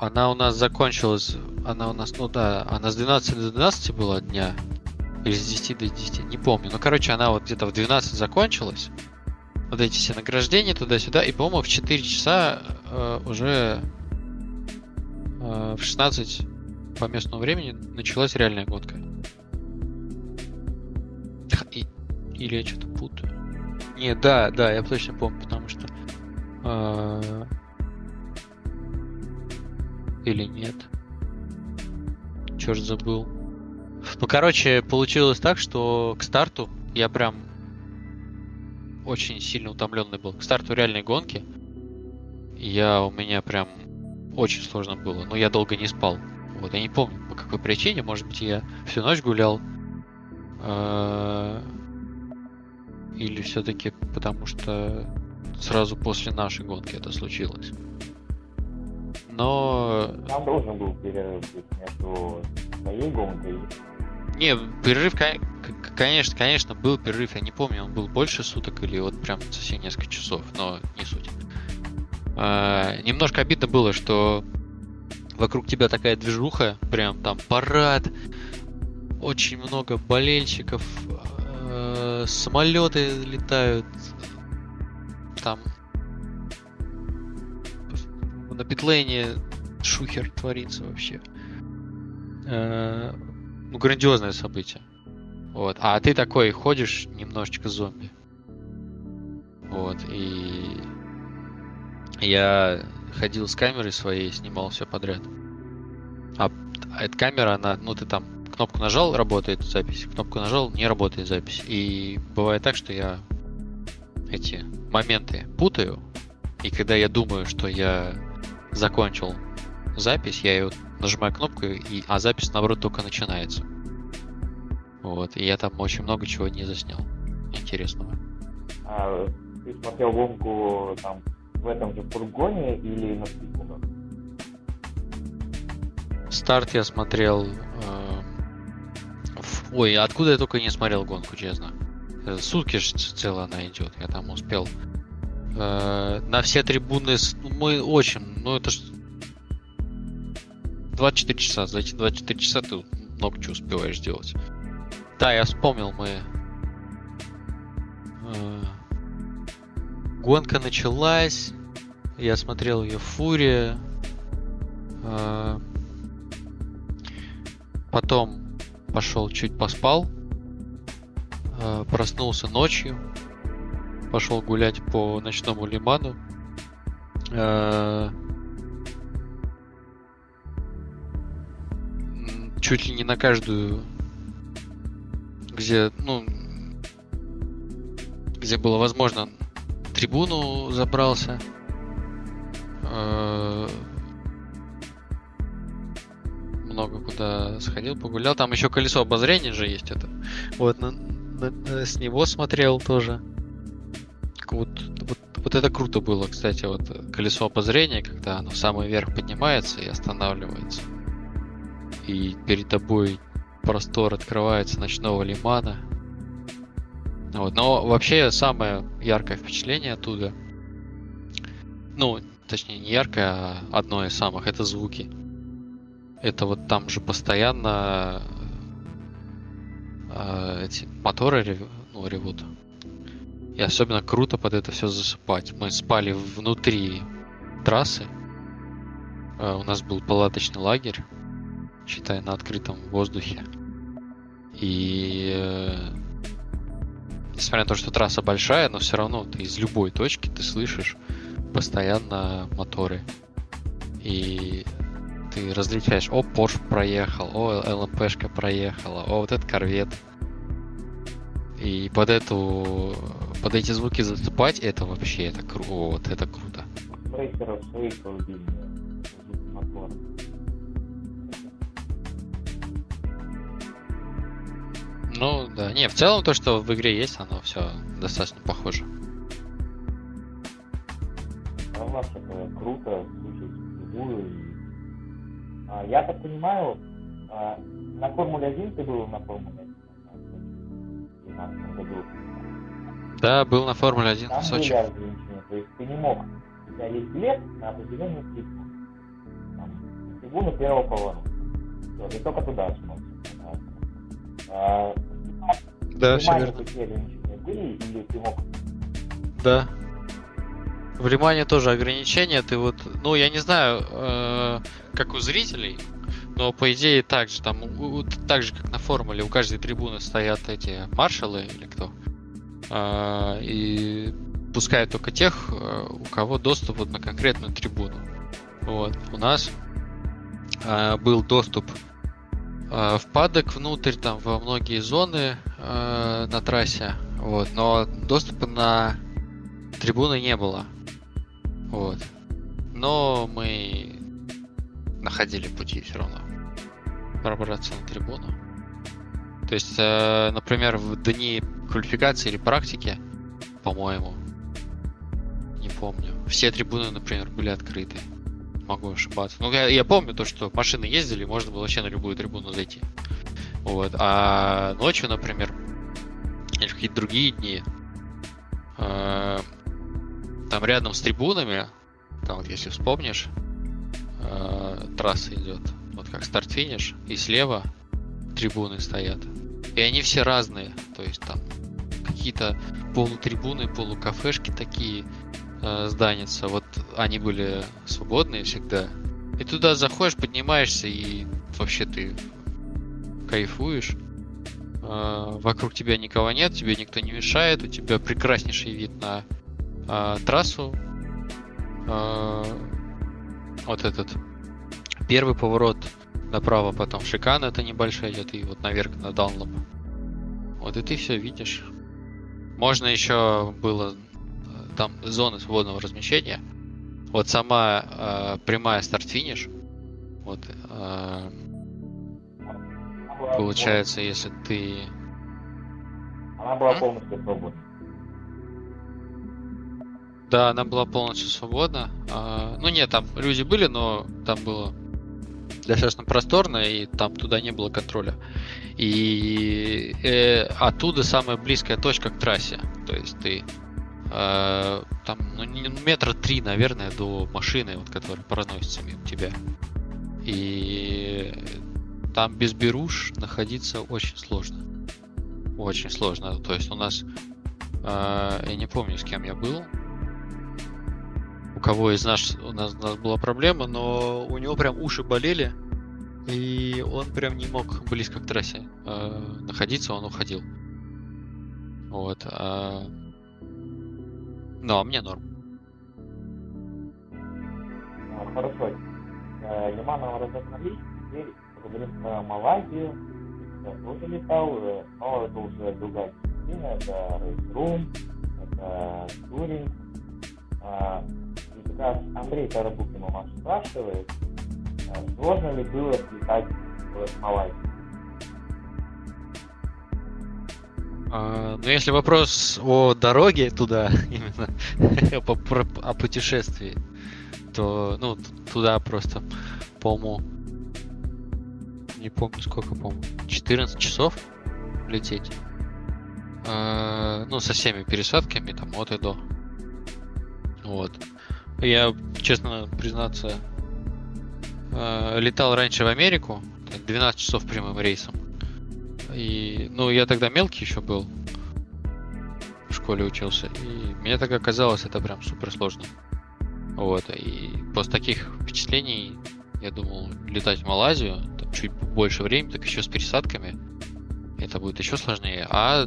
Она у нас закончилась. Она у нас, ну да, она с 12 до 12 была дня. Или с 10 до 10, не помню. Ну, короче, она вот где-то в 12 закончилась. Вот эти все награждения туда-сюда. И, по-моему, в 4 часа э, уже э, в 16 по местному времени началась реальная гонка. И... Или я что-то путаю. Не, да, да, я точно помню, потому что... Э... Или нет. Черт забыл. Ну, короче, получилось так, что к старту я прям очень сильно утомленный был. К старту реальной гонки я у меня прям очень сложно было. Но я долго не спал. Вот, я не помню по какой причине. Может быть, я всю ночь гулял. Э, или все-таки потому что сразу после нашей гонки это случилось? Но... Там должен был перерыв между твоей гонкой не, перерыв, конечно, конечно, был перерыв. Я не помню, он был больше суток или вот прям совсем несколько часов, но не суть. А, немножко обидно было, что вокруг тебя такая движуха, прям там парад, очень много болельщиков, э, самолеты летают, там на питлейне шухер творится вообще. Э, ну, грандиозное событие. Вот. А ты такой ходишь немножечко зомби. Вот. И я ходил с камерой своей, снимал все подряд. А эта камера, она, ну ты там кнопку нажал, работает запись, кнопку нажал, не работает запись. И бывает так, что я эти моменты путаю, и когда я думаю, что я закончил запись, я ее нажимаю кнопку, и, а запись, наоборот, только начинается. Вот, и я там очень много чего не заснял интересного. А ты смотрел гонку там в этом же фургоне или на спикерах? Старт я смотрел... Э, в... Ой, откуда я только не смотрел гонку, честно. Э, сутки же цело она идет. Я там успел э, на все трибуны. Ну, мы очень, ну это ж 24 часа. За эти 24 часа ты много чего успеваешь делать. Да, я вспомнил, мы э, гонка началась. Я смотрел ее Фурия. Э, потом пошел чуть поспал Э, проснулся ночью, пошел гулять по ночному лиману. Чуть ли не на каждую, где, ну, где было возможно, трибуну забрался. Э, много куда сходил, погулял. Там еще колесо обозрения же есть это. Вот на, с него смотрел тоже. Вот, вот, вот это круто было, кстати, вот колесо обозрения, когда оно в самый верх поднимается и останавливается. И перед тобой простор открывается ночного лимана. Вот. Но вообще самое яркое впечатление оттуда, ну, точнее не яркое, а одно из самых, это звуки. Это вот там же постоянно э, эти моторы рев, ну, ревут. И особенно круто под это все засыпать. Мы спали внутри трассы. Э, у нас был палаточный лагерь, считай, на открытом воздухе. И э, несмотря на то, что трасса большая, но все равно ты из любой точки ты слышишь постоянно моторы. И ты различаешь, о, Porsche проехал, о, ЛМПшка проехала, о, вот этот корвет. И под эту, под эти звуки засыпать, это вообще, это круто, вот это круто. Рейсеров своих Ну, да. Не, в целом то, что в игре есть, оно все достаточно похоже. Нас это круто, слушать а, я так понимаю, а, на Формуле 1 ты был на Формуле 1 в 2012 году? Да, был на Формуле 1 Там в Сочи. были ограничения, то есть ты не мог, у тебя есть билет на определенную трибуну. Там, трибуну первого поворота. Все, ты только туда сможешь. А, да, все верно. Были, или ты мог да. В Лимане тоже ограничения. Ты вот, ну, я не знаю, э, как у зрителей, но по идее так же, там, у, так же, как на формуле, у каждой трибуны стоят эти маршалы или кто. Э, и пускают только тех, э, у кого доступ вот на конкретную трибуну. Вот. У нас э, был доступ э, в падок внутрь, там, во многие зоны э, на трассе. Вот. Но доступа на трибуны не было. Вот. Но мы находили пути все равно пробраться на трибуну. То есть, э, например, в дни квалификации или практики, по-моему, не помню, все трибуны, например, были открыты. Могу ошибаться. Ну, я, я помню то, что машины ездили, можно было вообще на любую трибуну зайти. Вот. А ночью, например, или какие-то другие дни, э, там рядом с трибунами, там вот если вспомнишь, э, трасса идет, вот как старт-финиш, и слева трибуны стоят. И они все разные, то есть там какие-то полутрибуны, полукафешки такие э, зданица, вот они были свободные всегда. И туда заходишь, поднимаешься, и вообще ты кайфуешь. Э, вокруг тебя никого нет, тебе никто не мешает, у тебя прекраснейший вид на э, трассу. Э, вот этот первый поворот направо, потом шикана это небольшая идет, и вот наверх на Даунлоп. Вот и ты все видишь. Можно еще было там зоны свободного размещения. Вот сама э, прямая старт-финиш. Вот э, получается, если ты. Она была полностью свободна. Да, она была полностью свободна. А, ну нет, там люди были, но там было достаточно просторно, и там туда не было контроля. И э, оттуда самая близкая точка к трассе. То есть ты там ну, метра три, наверное, до машины, вот, которая проносится мимо тебя. И там без беруш находиться очень сложно. Очень сложно. То есть у нас, э, я не помню, с кем я был, у кого из нас у нас, у нас была проблема, но у него прям уши болели, и он прям не мог близко к трассе э, находиться, он уходил. Вот. А... А мне норм. А, хорошо. Э, Лиманова разобрались. Теперь поговорим про Малайзию. Я тоже летал, э, но это уже другая дисциплина. Это рейс-рум, это туринг. А, и как раз Андрей Тарабукин у нас спрашивает, Сложно ли было слетать в Малайзию? А, ну, если вопрос о дороге туда, именно о путешествии, то, ну, туда просто, по-моему, не помню сколько, по-моему, 14 часов лететь. А, ну, со всеми пересадками, там, от и до. Вот. Я, честно признаться, э, летал раньше в Америку, 12 часов прямым рейсом. И, ну, я тогда мелкий еще был, в школе учился, и мне так оказалось, это прям супер сложно. Вот, и после таких впечатлений я думал летать в Малайзию, там чуть больше времени, так еще с пересадками, это будет еще сложнее. А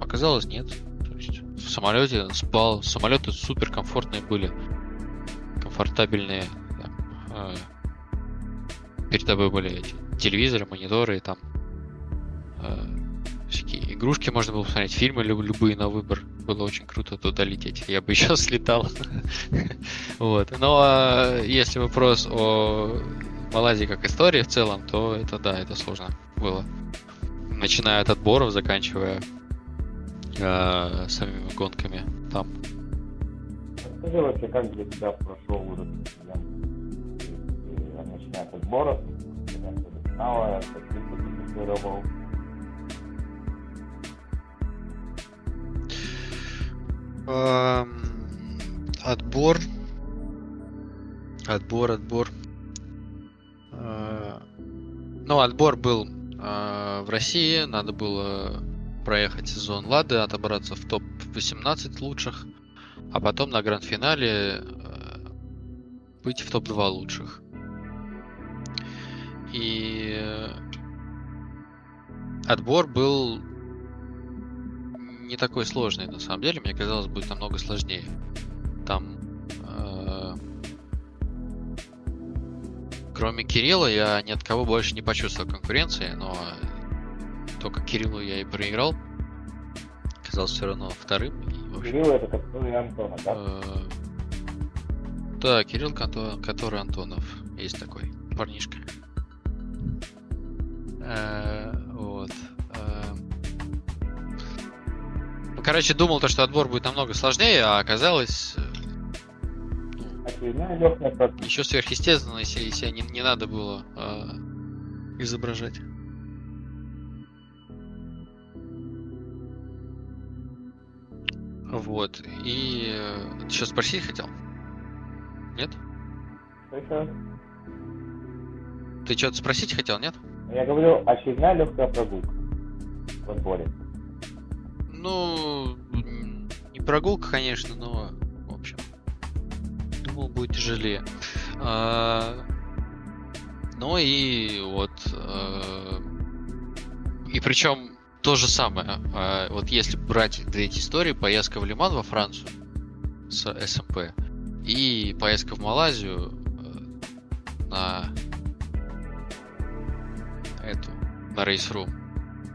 оказалось нет. То есть в самолете спал, самолеты супер комфортные были, комфортабельные. Там, э, перед тобой были эти телевизоры, мониторы, там э, всякие игрушки можно было посмотреть, фильмы любые на выбор. Было очень круто туда лететь. Я бы еще слетал. вот. Но а если вопрос о Малайзии как истории в целом, то это да, это сложно было. Начиная от отборов, заканчивая э, самими гонками там. Расскажи вообще, как для тебя прошел уровень начиная от сборов, финала, фотографировал. Отбор. Отбор, отбор. А, ну, отбор был а, в России, надо было проехать сезон Лады, отобраться в топ-18 лучших, а потом на гранд-финале быть в топ-2 лучших. И отбор был не такой сложный на самом деле. Мне казалось, будет намного сложнее. Там э, кроме Кирилла я ни от кого больше не почувствовал конкуренции, но только Кириллу я и проиграл. Оказался все равно вторым. И, общем, Кирилл это который Антона, да? Э, да, Кирилл, который Антонов. Есть такой парнишка. Э, вот. Короче, думал то, что отбор будет намного сложнее, а оказалось... Э, ну, еще сверхъестественно, если, если не, не надо было э, изображать. Вот. И э, ты что спросить хотел? Нет? Ты что-то спросить хотел, нет? Я говорю, очередная легкая прогулка в отборе. Ну, не прогулка, конечно, но, в общем, думал, будет тяжелее. А, ну и вот, а, и причем то же самое. А, вот если брать две эти истории, поездка в Лиман во Францию с СМП и поездка в Малайзию э, на эту, на Room,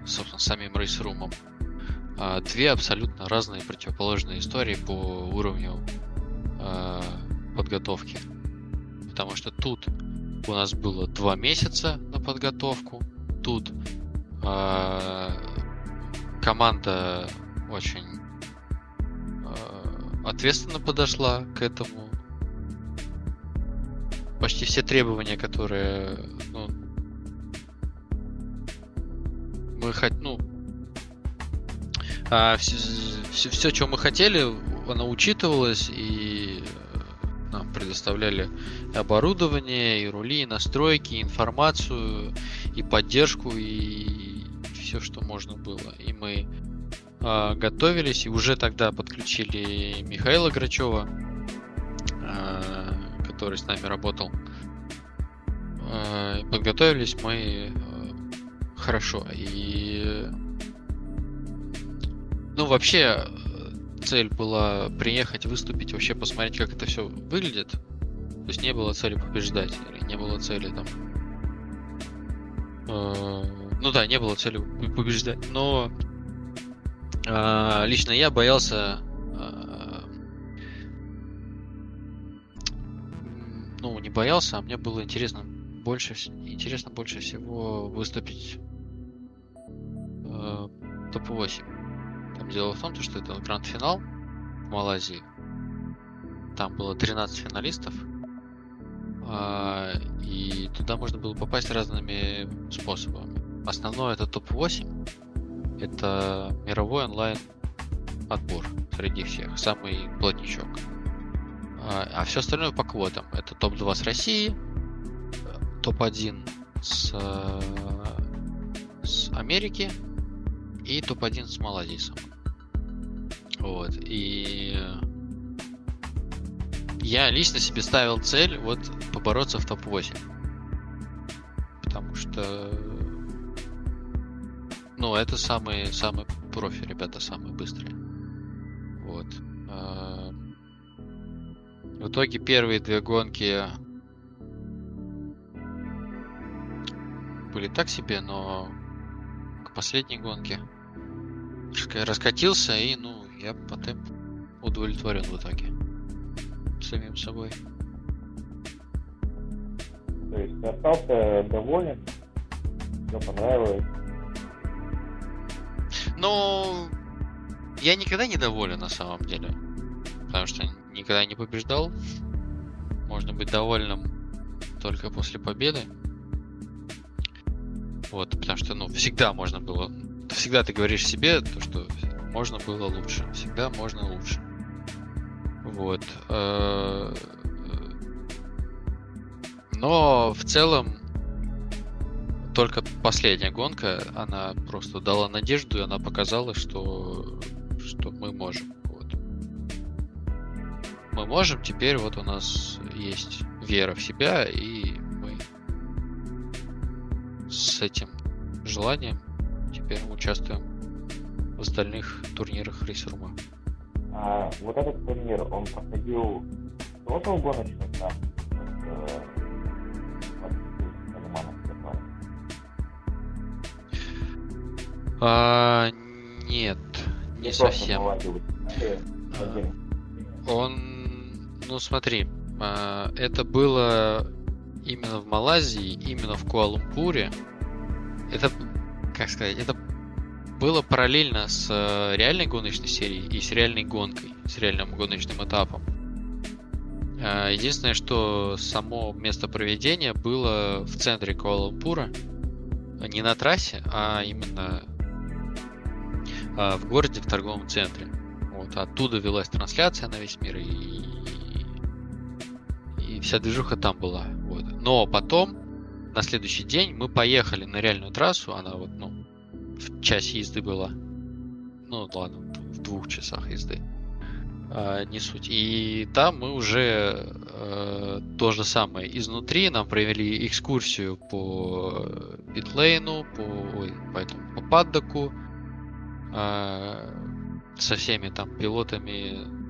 собственно, самим. А, две абсолютно разные противоположные истории по уровню а, подготовки. Потому что тут у нас было два месяца на подготовку, тут а, команда очень ответственно подошла к этому. почти все требования, которые ну, мы хот... ну, а, все, все, все, что мы хотели, оно учитывалось, и нам предоставляли оборудование, и рули, и настройки, и информацию, и поддержку, и все, что можно было. И мы э, готовились, и уже тогда подключили Михаила Грачева, э, который с нами работал. Э, подготовились мы э, хорошо. И ну вообще цель была приехать, выступить, вообще посмотреть, как это все выглядит. То есть не было цели побеждать, или не было цели там. Э, ну да, не было цели побеждать, но э, лично я боялся. Э, ну, не боялся, а мне было интересно больше, интересно больше всего выступить э, топ-8. Дело в том, что это гранд-финал в Малайзии. Там было 13 финалистов. Э, и туда можно было попасть разными способами. Основное это топ-8. Это мировой онлайн отбор среди всех. Самый плотничок. А, а все остальное по квотам. Это топ-2 с России, топ-1 с, с Америки и топ-1 с Малайзии сам. Вот. И я лично себе ставил цель вот побороться в топ-8. Потому что ну, это самые, самые профи, ребята, самые быстрые. Вот. А, в итоге первые две гонки были так себе, но к последней гонке раскатился, и, ну, я потом удовлетворен в итоге самим собой. То есть ты остался доволен, все понравилось? Ну, я никогда не доволен на самом деле. Потому что никогда не побеждал. Можно быть довольным только после победы. Вот, потому что, ну, всегда можно было... Всегда ты говоришь себе, то, что можно было лучше. Всегда можно лучше. Вот. Э, но в целом только последняя гонка, она просто дала надежду, и она показала, что, что мы можем. Вот. Мы можем, теперь вот у нас есть вера в себя, и мы с этим желанием теперь участвуем в остальных турнирах рейсрума. А вот этот турнир, он проходил тоже в гоночном этапе? А, нет, не, совсем. А, он, ну смотри, а, это было именно в Малайзии, именно в Куала-Лумпуре. Это, как сказать, это было параллельно с э, реальной гоночной серией и с реальной гонкой, с реальным гоночным этапом. А, единственное, что само место проведения было в центре Куала-Лумпура, не на трассе, а именно а, в городе, в торговом центре. Вот, оттуда велась трансляция на весь мир, и, и вся движуха там была. Вот. Но потом, на следующий день, мы поехали на реальную трассу, она вот, ну, в часе езды была. Ну, ладно, в двух часах езды. А, не суть. И там мы уже э, то же самое. Изнутри нам провели экскурсию по битлейну, по, ой, по, этому, по паддоку, а, со всеми там пилотами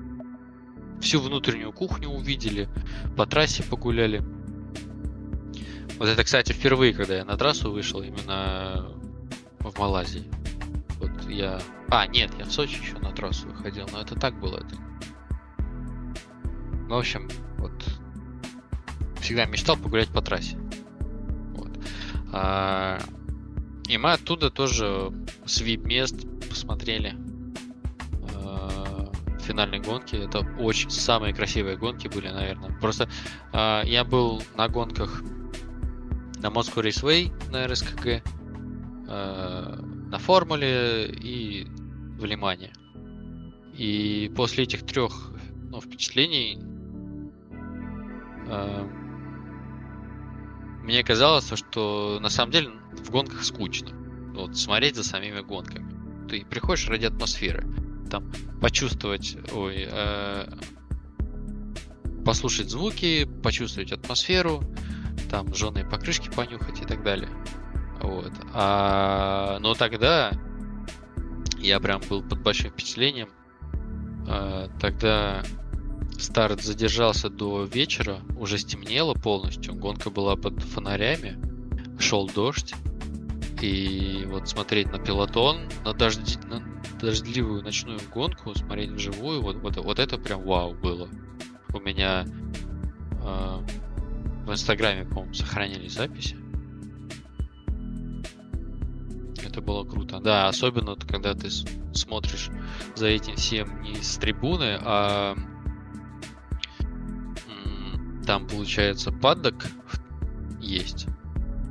всю внутреннюю кухню увидели, по трассе погуляли. Вот это, кстати, впервые, когда я на трассу вышел, именно в Малайзии. Вот я... А, нет, я в Сочи еще на трассу выходил, но это так было. Это... Ну, в общем, вот всегда мечтал погулять по трассе. Вот. А... И мы оттуда тоже с VIP-мест посмотрели э, финальной гонки. Это очень самые красивые гонки были, наверное. Просто э, я был на гонках на Moscow Raceway на РСКГ, э, на Формуле и в Лимане. И после этих трех ну, впечатлений э, мне казалось, что на самом деле в гонках скучно. Вот смотреть за самими гонками. Ты приходишь ради атмосферы. Там почувствовать, ой, э, послушать звуки, почувствовать атмосферу, там жженые покрышки понюхать и так далее. Вот. А, но тогда я прям был под большим впечатлением. А, тогда старт задержался до вечера, уже стемнело полностью, гонка была под фонарями, шел дождь. И вот смотреть на пилотон, на, дожди, на дождливую ночную гонку, смотреть вживую, вот, вот, вот это прям вау было. У меня э, в Инстаграме, по-моему, сохранились записи. Это было круто. Да, особенно когда ты смотришь за этим всем не с трибуны, а там получается паддок есть.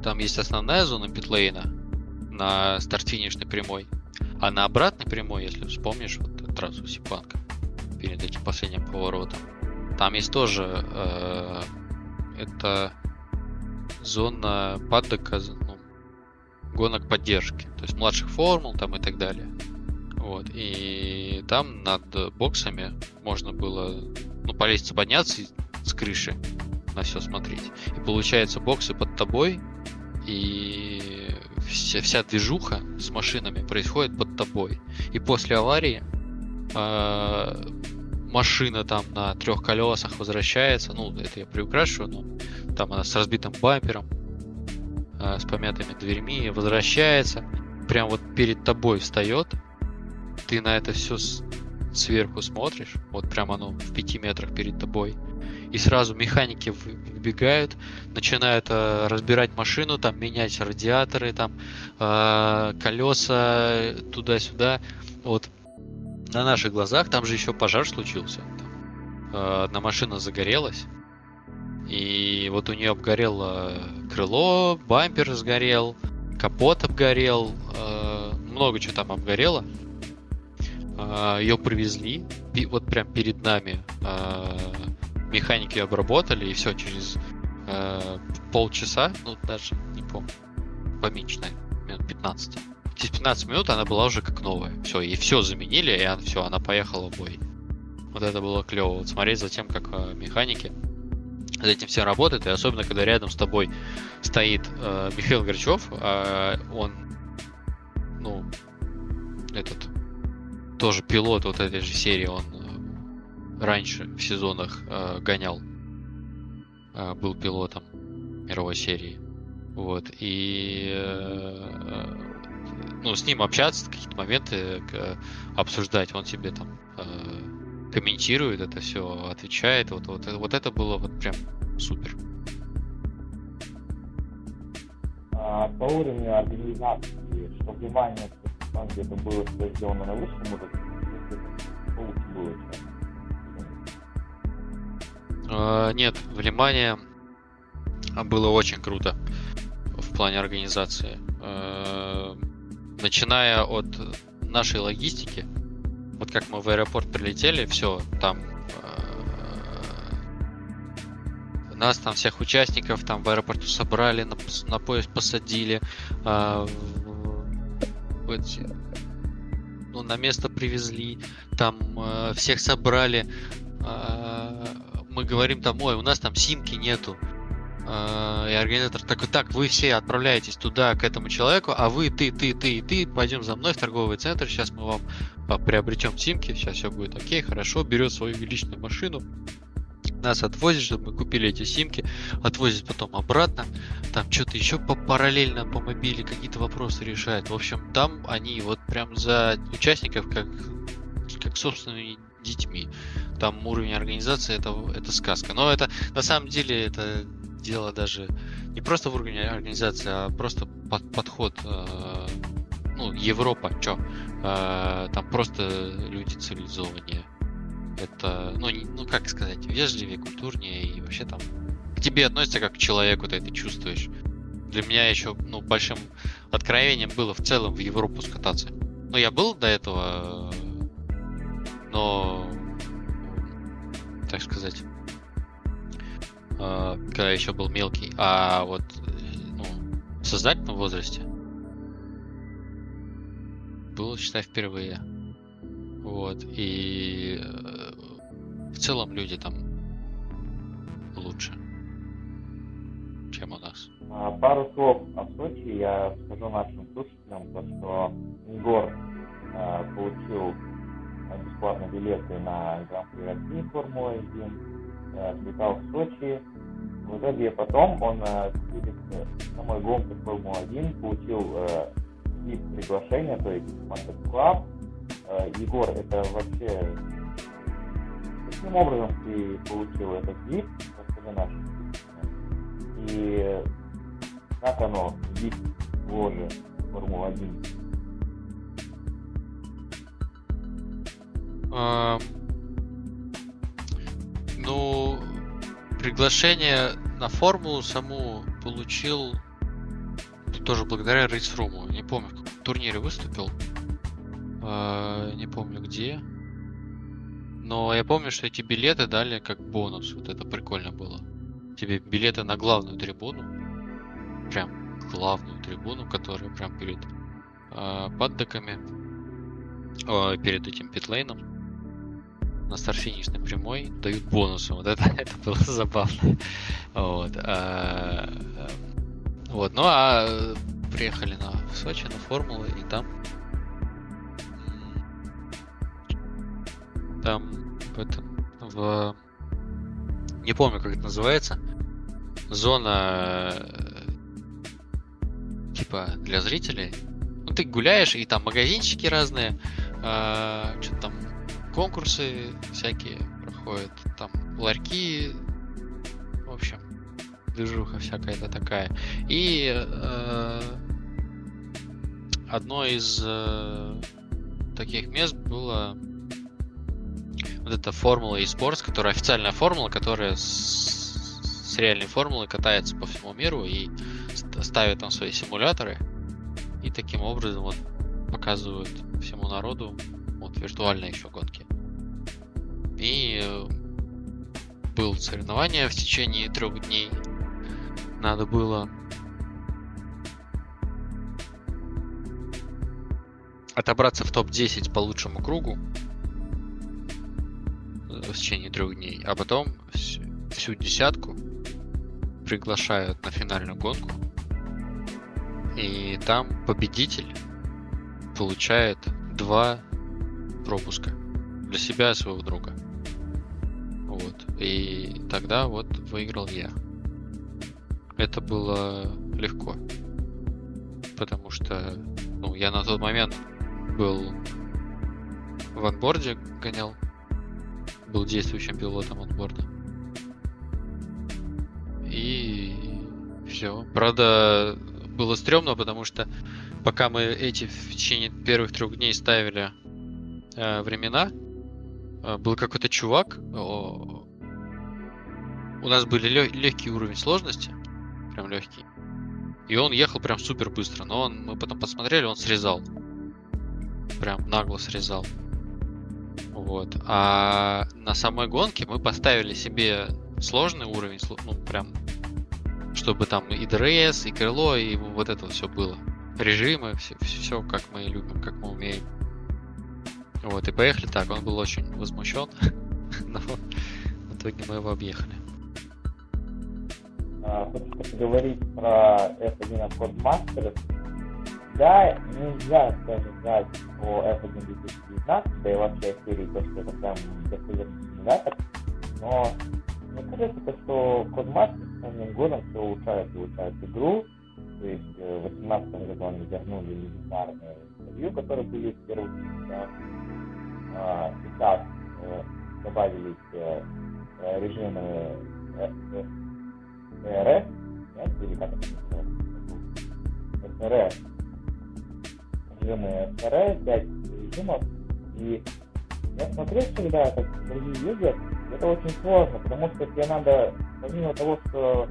Там есть основная зона питлейна на старт-финишной прямой. А на обратной прямой, если вспомнишь, вот трассу Сипанка перед этим последним поворотом, там есть тоже э, это зона паддока, гонок поддержки, то есть младших формул там и так далее. Вот, и там над боксами можно было, ну, по лестнице подняться с крыши на все смотреть. И получается, боксы под тобой, и вся, вся движуха с машинами происходит под тобой. И после аварии э, машина там на трех колесах возвращается, ну, это я приукрашиваю, но там она с разбитым бампером, э, с помятыми дверьми, возвращается, прям вот перед тобой встает, ты на это все с, сверху смотришь, вот прям оно в пяти метрах перед тобой, и сразу механики выбегают, начинают э, разбирать машину, там менять радиаторы, там э, колеса туда-сюда, вот на наших глазах, там же еще пожар случился. Там, э, одна машина загорелась. И вот у нее обгорело крыло, бампер сгорел, капот обгорел, э, много чего там обгорело. Э, ее привезли, вот прям перед нами э, механики обработали, и все, через полчаса, ну даже не помню, поменьше, наверное, минут 15 через 15 минут она была уже как новая. Все, и все заменили, и она, все, она поехала в бой. Вот это было клево. Вот смотреть за тем, как механики за этим все работают, и особенно когда рядом с тобой стоит э, Михаил Горчев, э, он, ну, этот тоже пилот вот этой же серии, он э, раньше в сезонах э, гонял, э, был пилотом мировой серии. Вот, и э, ну, с ним общаться, какие-то моменты обсуждать, он тебе там э, комментирует это все, отвечает, вот, вот, вот это было вот прям супер. А по уровню организации, что внимание где-то было сделано на высшем уровне, было а, Нет, внимание было очень круто в плане организации. А, начиная от нашей логистики, вот как мы в аэропорт прилетели, все, там э, нас там всех участников там в аэропорту собрали, на, на поезд посадили, э, вот, ну, на место привезли, там э, всех собрали. Э, мы говорим там, ой, у нас там симки нету. А, и организатор такой, так, вы все отправляетесь туда, к этому человеку, а вы, ты, ты, ты и ты, пойдем за мной в торговый центр, сейчас мы вам приобретем симки, сейчас все будет окей, хорошо, берет свою личную машину, нас отвозит, чтобы мы купили эти симки, отвозит потом обратно, там что-то еще по параллельно по мобиле какие-то вопросы решает. В общем, там они вот прям за участников как, как собственными детьми. Там уровень организации это, это сказка. Но это на самом деле это дело даже не просто в уровне организации, а просто под, подход. Э, ну, Европа, чё? Э, там просто люди цивилизованнее. это, ну, не, ну как сказать, вежливее, культурнее и вообще там к тебе относятся как к человеку, ты это чувствуешь. Для меня еще, ну, большим откровением было в целом в Европу скататься. Ну, я был до этого, но, так сказать, э, когда еще был мелкий, а вот ну, в сознательном возрасте было, считай, впервые. Вот. И э, в целом люди там лучше, чем у нас. А, пару слов о Сочи я скажу нашим слушателям, то что Егор а, получил бесплатные билеты на Гран-при России Формулы-1, слетал в Сочи. В итоге потом он перед самой гонкой Формулы-1 получил вид приглашения, то есть мастер-класс. Егор, это вообще каким образом ты получил этот вид, расскажи нашим и как оно вид ложе Формула-1? Ну, приглашение на формулу саму получил тоже благодаря рейсруму. Не помню, в каком турнире выступил. Э, не помню где. Но я помню, что эти билеты дали как бонус. Вот это прикольно было. Тебе билеты на главную трибуну. Прям главную трибуну, которая прям перед э, паддоками. Э, перед этим питлейном. На старфинишной прямой дают бонусы. Вот это, это было забавно. Вот. А, вот, ну а приехали на в Сочи на формулы и там там в этом в не помню как это называется зона типа для зрителей ну ты гуляешь и там магазинчики разные э, что там конкурсы всякие проходят там ларьки в общем движуха всякая-то такая. И э, одно из э, таких мест было вот эта формула eSports, которая официальная формула, которая с, с реальной формулой катается по всему миру и ставит там свои симуляторы. И таким образом вот показывают всему народу вот виртуальные еще гонки. И э, был соревнование в течение трех дней надо было отобраться в топ-10 по лучшему кругу в течение трех дней, а потом всю десятку приглашают на финальную гонку. И там победитель получает два пропуска для себя и своего друга. Вот. И тогда вот выиграл я это было легко. Потому что ну, я на тот момент был в анборде гонял. Был действующим пилотом анборда. И все. Правда, было стрёмно, потому что пока мы эти в течение первых трех дней ставили э, времена, э, был какой-то чувак. О, у нас были легкий уровень сложности прям легкий. И он ехал прям супер быстро, но он, мы потом посмотрели, он срезал. Прям нагло срезал. Вот. А на самой гонке мы поставили себе сложный уровень, ну прям, чтобы там и DRS, и крыло, и вот это все было. Режимы, все, все как мы любим, как мы умеем. Вот, и поехали так. Он был очень возмущен, но в итоге мы его объехали. А, хочется поговорить про F1 от Codemasters. Да, нельзя сказать о F1 2019, да и вообще о серии, то, что это прям симулятор, но мне кажется, то, что Codemasters с каждым годом все улучшает и улучшает игру, то есть э, в 2018 году они вернули легендарные интервью, которые были в первых частях. Сейчас э, добавились э, режимы РФ, нет, или как это называется? СРФ. Режимы СРФ, 5 режимов, и я смотрю всегда, как другие ездят, это очень сложно, потому что тебе надо, помимо того, что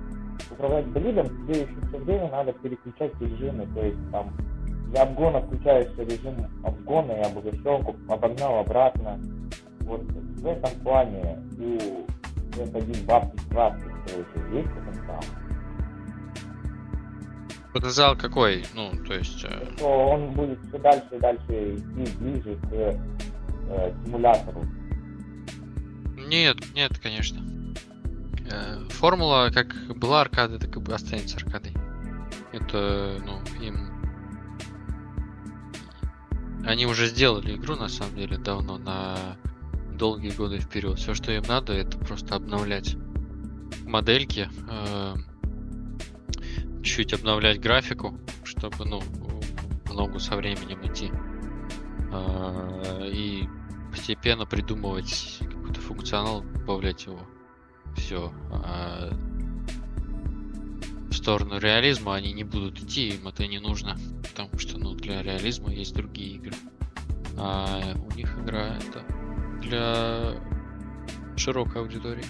управлять болидом, тебе еще все время надо переключать режимы, то есть там для обгона включаешь режим обгона и обогащенку, обогнал обратно. Вот в этом плане у S1 2020 короче, есть потенциал. Потенциал какой? Ну, то есть... Э... Что он будет все дальше и дальше идти ближе к э, симулятору. Нет, нет, конечно. Э, формула как была аркадой, так и останется аркадой. Это, ну, им... Они уже сделали игру, на самом деле, давно, на долгие годы вперед. Все, что им надо, это просто обновлять модельки, э, чуть обновлять графику, чтобы, ну, много со временем идти. Э, и постепенно придумывать какой-то функционал, добавлять его. Все. А в сторону реализма они не будут идти, им это не нужно. Потому что ну, для реализма есть другие игры. А у них игра это для широкой аудитории.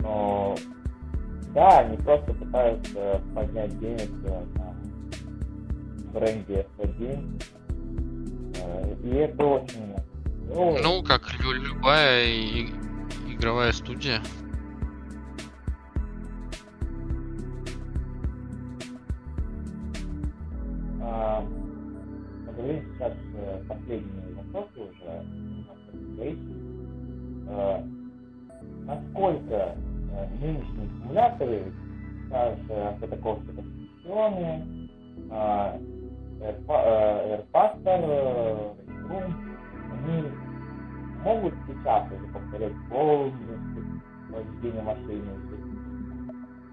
Но да, они просто пытаются поднять денег на бренде F1. Э, и это очень... Ну, ну как любая игровая студия. Поговорим сейчас э, последние вопросы уже. А, насколько нынешние симуляторы, даже автотаковки компетиционные, AirPaster, Room, они могут сейчас уже повторять полностью вождение машины.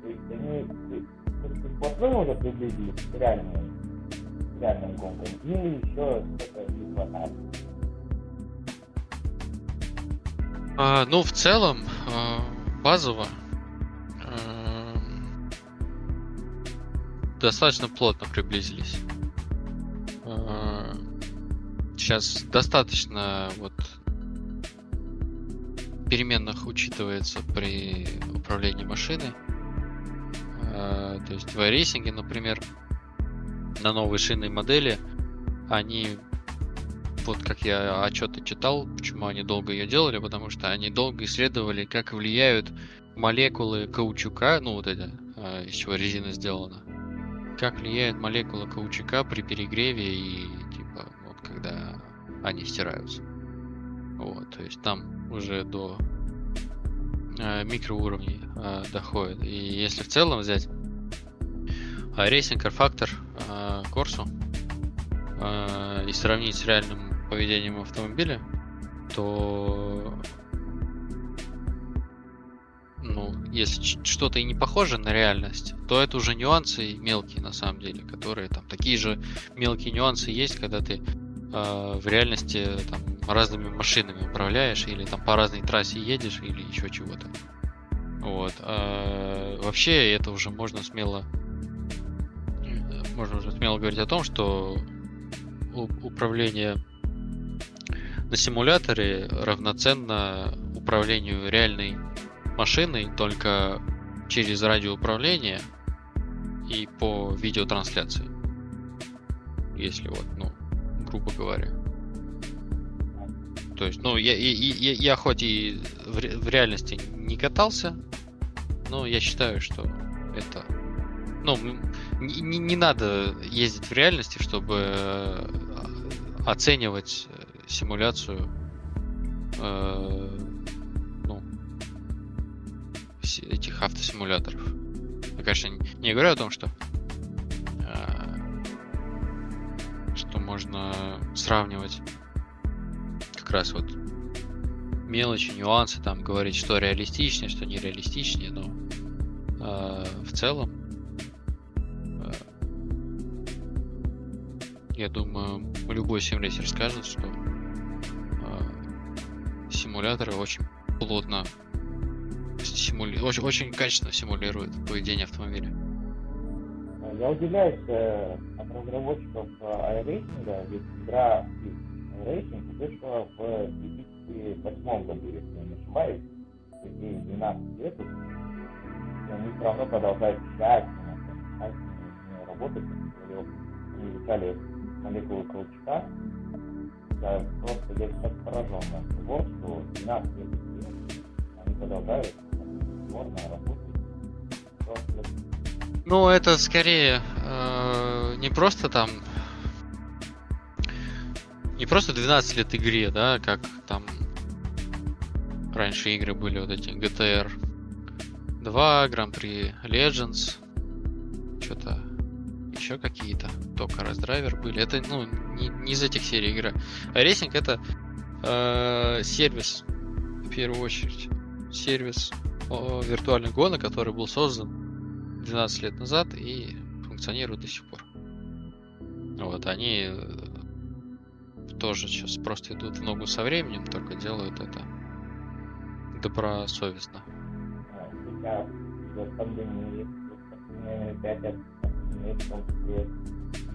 То есть они вплотную уже приблизились к реальным, реальным гонкам, или еще что-то не. А, ну, в целом, а, базово а, достаточно плотно приблизились. Сейчас достаточно вот переменных учитывается при управлении машиной. То есть в iRacing, например, на новой шинной модели они вот как я отчеты читал, почему они долго ее делали, потому что они долго исследовали, как влияют молекулы каучука, ну вот это, а, из чего резина сделана, как влияет молекула каучука при перегреве и типа вот когда они стираются. Вот, то есть там уже до э, микроуровней э, доходит. И если в целом взять э, Racing Car Corsu э, и сравнить с реальным поведением автомобиля, то ну, если что-то и не похоже на реальность, то это уже нюансы мелкие на самом деле, которые там такие же мелкие нюансы есть, когда ты э, в реальности там разными машинами управляешь или там по разной трассе едешь или еще чего-то. Вот. А, вообще это уже можно смело можно уже смело говорить о том, что управление на симуляторе равноценно управлению реальной машиной, только через радиоуправление и по видеотрансляции. Если вот, ну, грубо говоря. То есть, ну, я, я, я, я хоть и в, реальности не катался, но я считаю, что это... Ну, не, не надо ездить в реальности, чтобы э, оценивать симуляцию э, ну, этих автосимуляторов. Я, конечно, не говорю о том, что э, что можно сравнивать как раз вот мелочи, нюансы, там говорить, что реалистичнее, что нереалистичнее, но э, в целом я думаю, любой симулятор скажет, что симуляторы очень плотно симули... очень, очень качественно симулируют поведение автомобиля. Я удивляюсь э, от разработчиков iRacing, ведь игра Racing вышла в 2008 году, если я не ошибаюсь. Ей 12 лет, и они все равно продолжают тщательно, тщательно работать, как говорил, они изучали молекулы колчака. Я просто я сейчас поражен на того, что 12 лет они продолжают сложно работать. Просто Ну, это скорее э, не просто там не просто 12 лет игре, да, как там раньше игры были вот эти GTR 2, Grand Prix Legends, еще какие-то, только Драйвер были. Это, ну, не, не из этих серий игры. А iRacing это э, сервис, в первую очередь. Сервис о, виртуальных который был создан 12 лет назад и функционирует до сих пор. Вот, они э, тоже сейчас просто идут в ногу со временем, только делают это добросовестно. Сейчас опять в том числе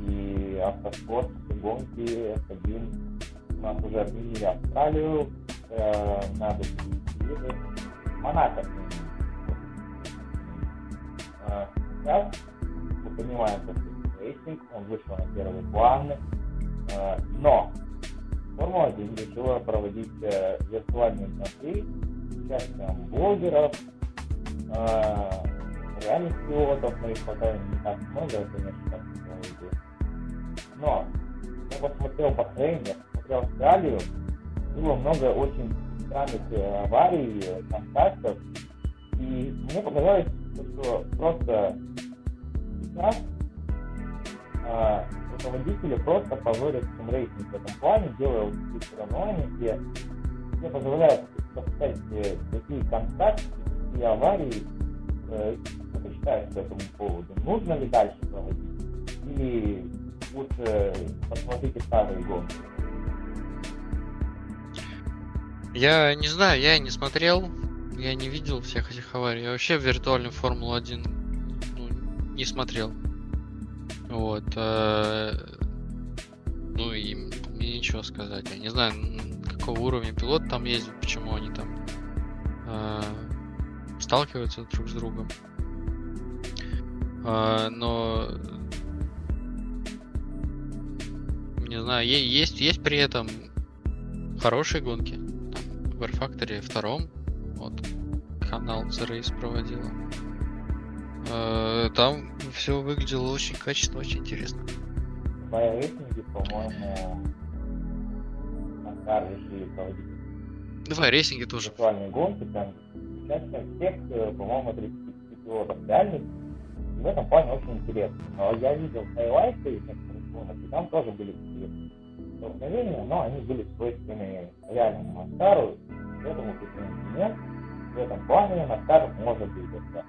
и автоспорт, и гонки, F1. У нас уже отменили Австралию, э, Нидерланды, Монако э, Сейчас мы понимаем, что это racing, он вышел на первый план, э, но Формула-1 решила проводить э, виртуальные с участием блогеров, э, реальных пилотов, но их пока не так много, конечно. Но я посмотрел Бахрейн, я посмотрел Австралию, было много очень странных э, аварий, э, контактов, и мне показалось, что просто сейчас э, руководители просто позорят racing в этом плане, делая вот такие соревнования, где мне позволяют допускать э, такие контакты, такие аварии, что ты считаешь по этому поводу? Нужно ли дальше проводить? Или лучше посмотрите старые гонки? Я не знаю, я не смотрел, я не видел всех этих аварий. Я вообще виртуальную Формулу-1 ну, не смотрел. Вот. Э, ну и мне ничего сказать. Я не знаю, какого уровня пилот там ездит, почему они там э, сталкиваются друг с другом. Э, но не знаю, есть, есть при этом хорошие гонки. Там, в R Factory втором, вот, канал The Race проводила. Э, там все выглядело очень качественно, очень интересно. В рейтинге, по-моему, Анкар решили проводить Давай, рейсинги тоже. виртуальные гонки, там участием всех, э, по-моему, 30 пилотов реальных. В этом плане очень интересно. Но я видел хайлайты некоторых гонок, и там тоже были такие столкновения, но они были свойственны реальному Наскару, поэтому почему нет. В этом плане Наскар может это.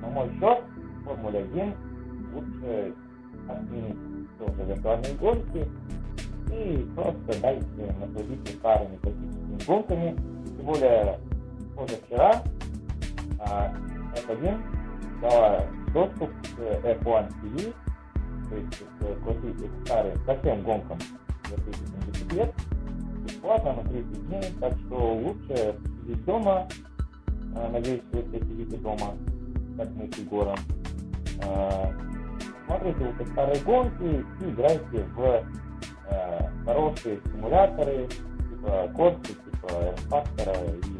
На мой счет, в Формуле 1 лучше отменить тоже виртуальные гонки и просто дайте насладиться старыми классическими гонками. Тем более, позавчера а, F1 дала доступ к F1 TV, то есть к классическим старым, ко всем гонкам за 30 лет, бесплатно на 30 дней, так что лучше сидеть дома, а, надеюсь, вы все сидите дома, как мы с Егором, а, смотрите вот эти старые гонки и играйте в э, хорошие симуляторы, типа Корси, типа Фактора и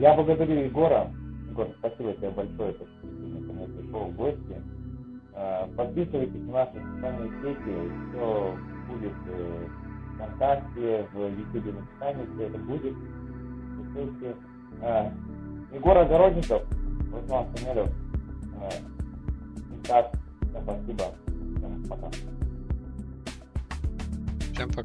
Я благодарю Егора. Егор, спасибо тебе большое, что ты ко мне пришел в гости. Э, подписывайтесь на наши социальные сети, все будет э, ВКонтакте, в YouTube в описании, все это будет. Ссылки. Э, Егор Огородников, Руслан Самелев, э, Итак, всем спасибо. Всем пока. Всем пока.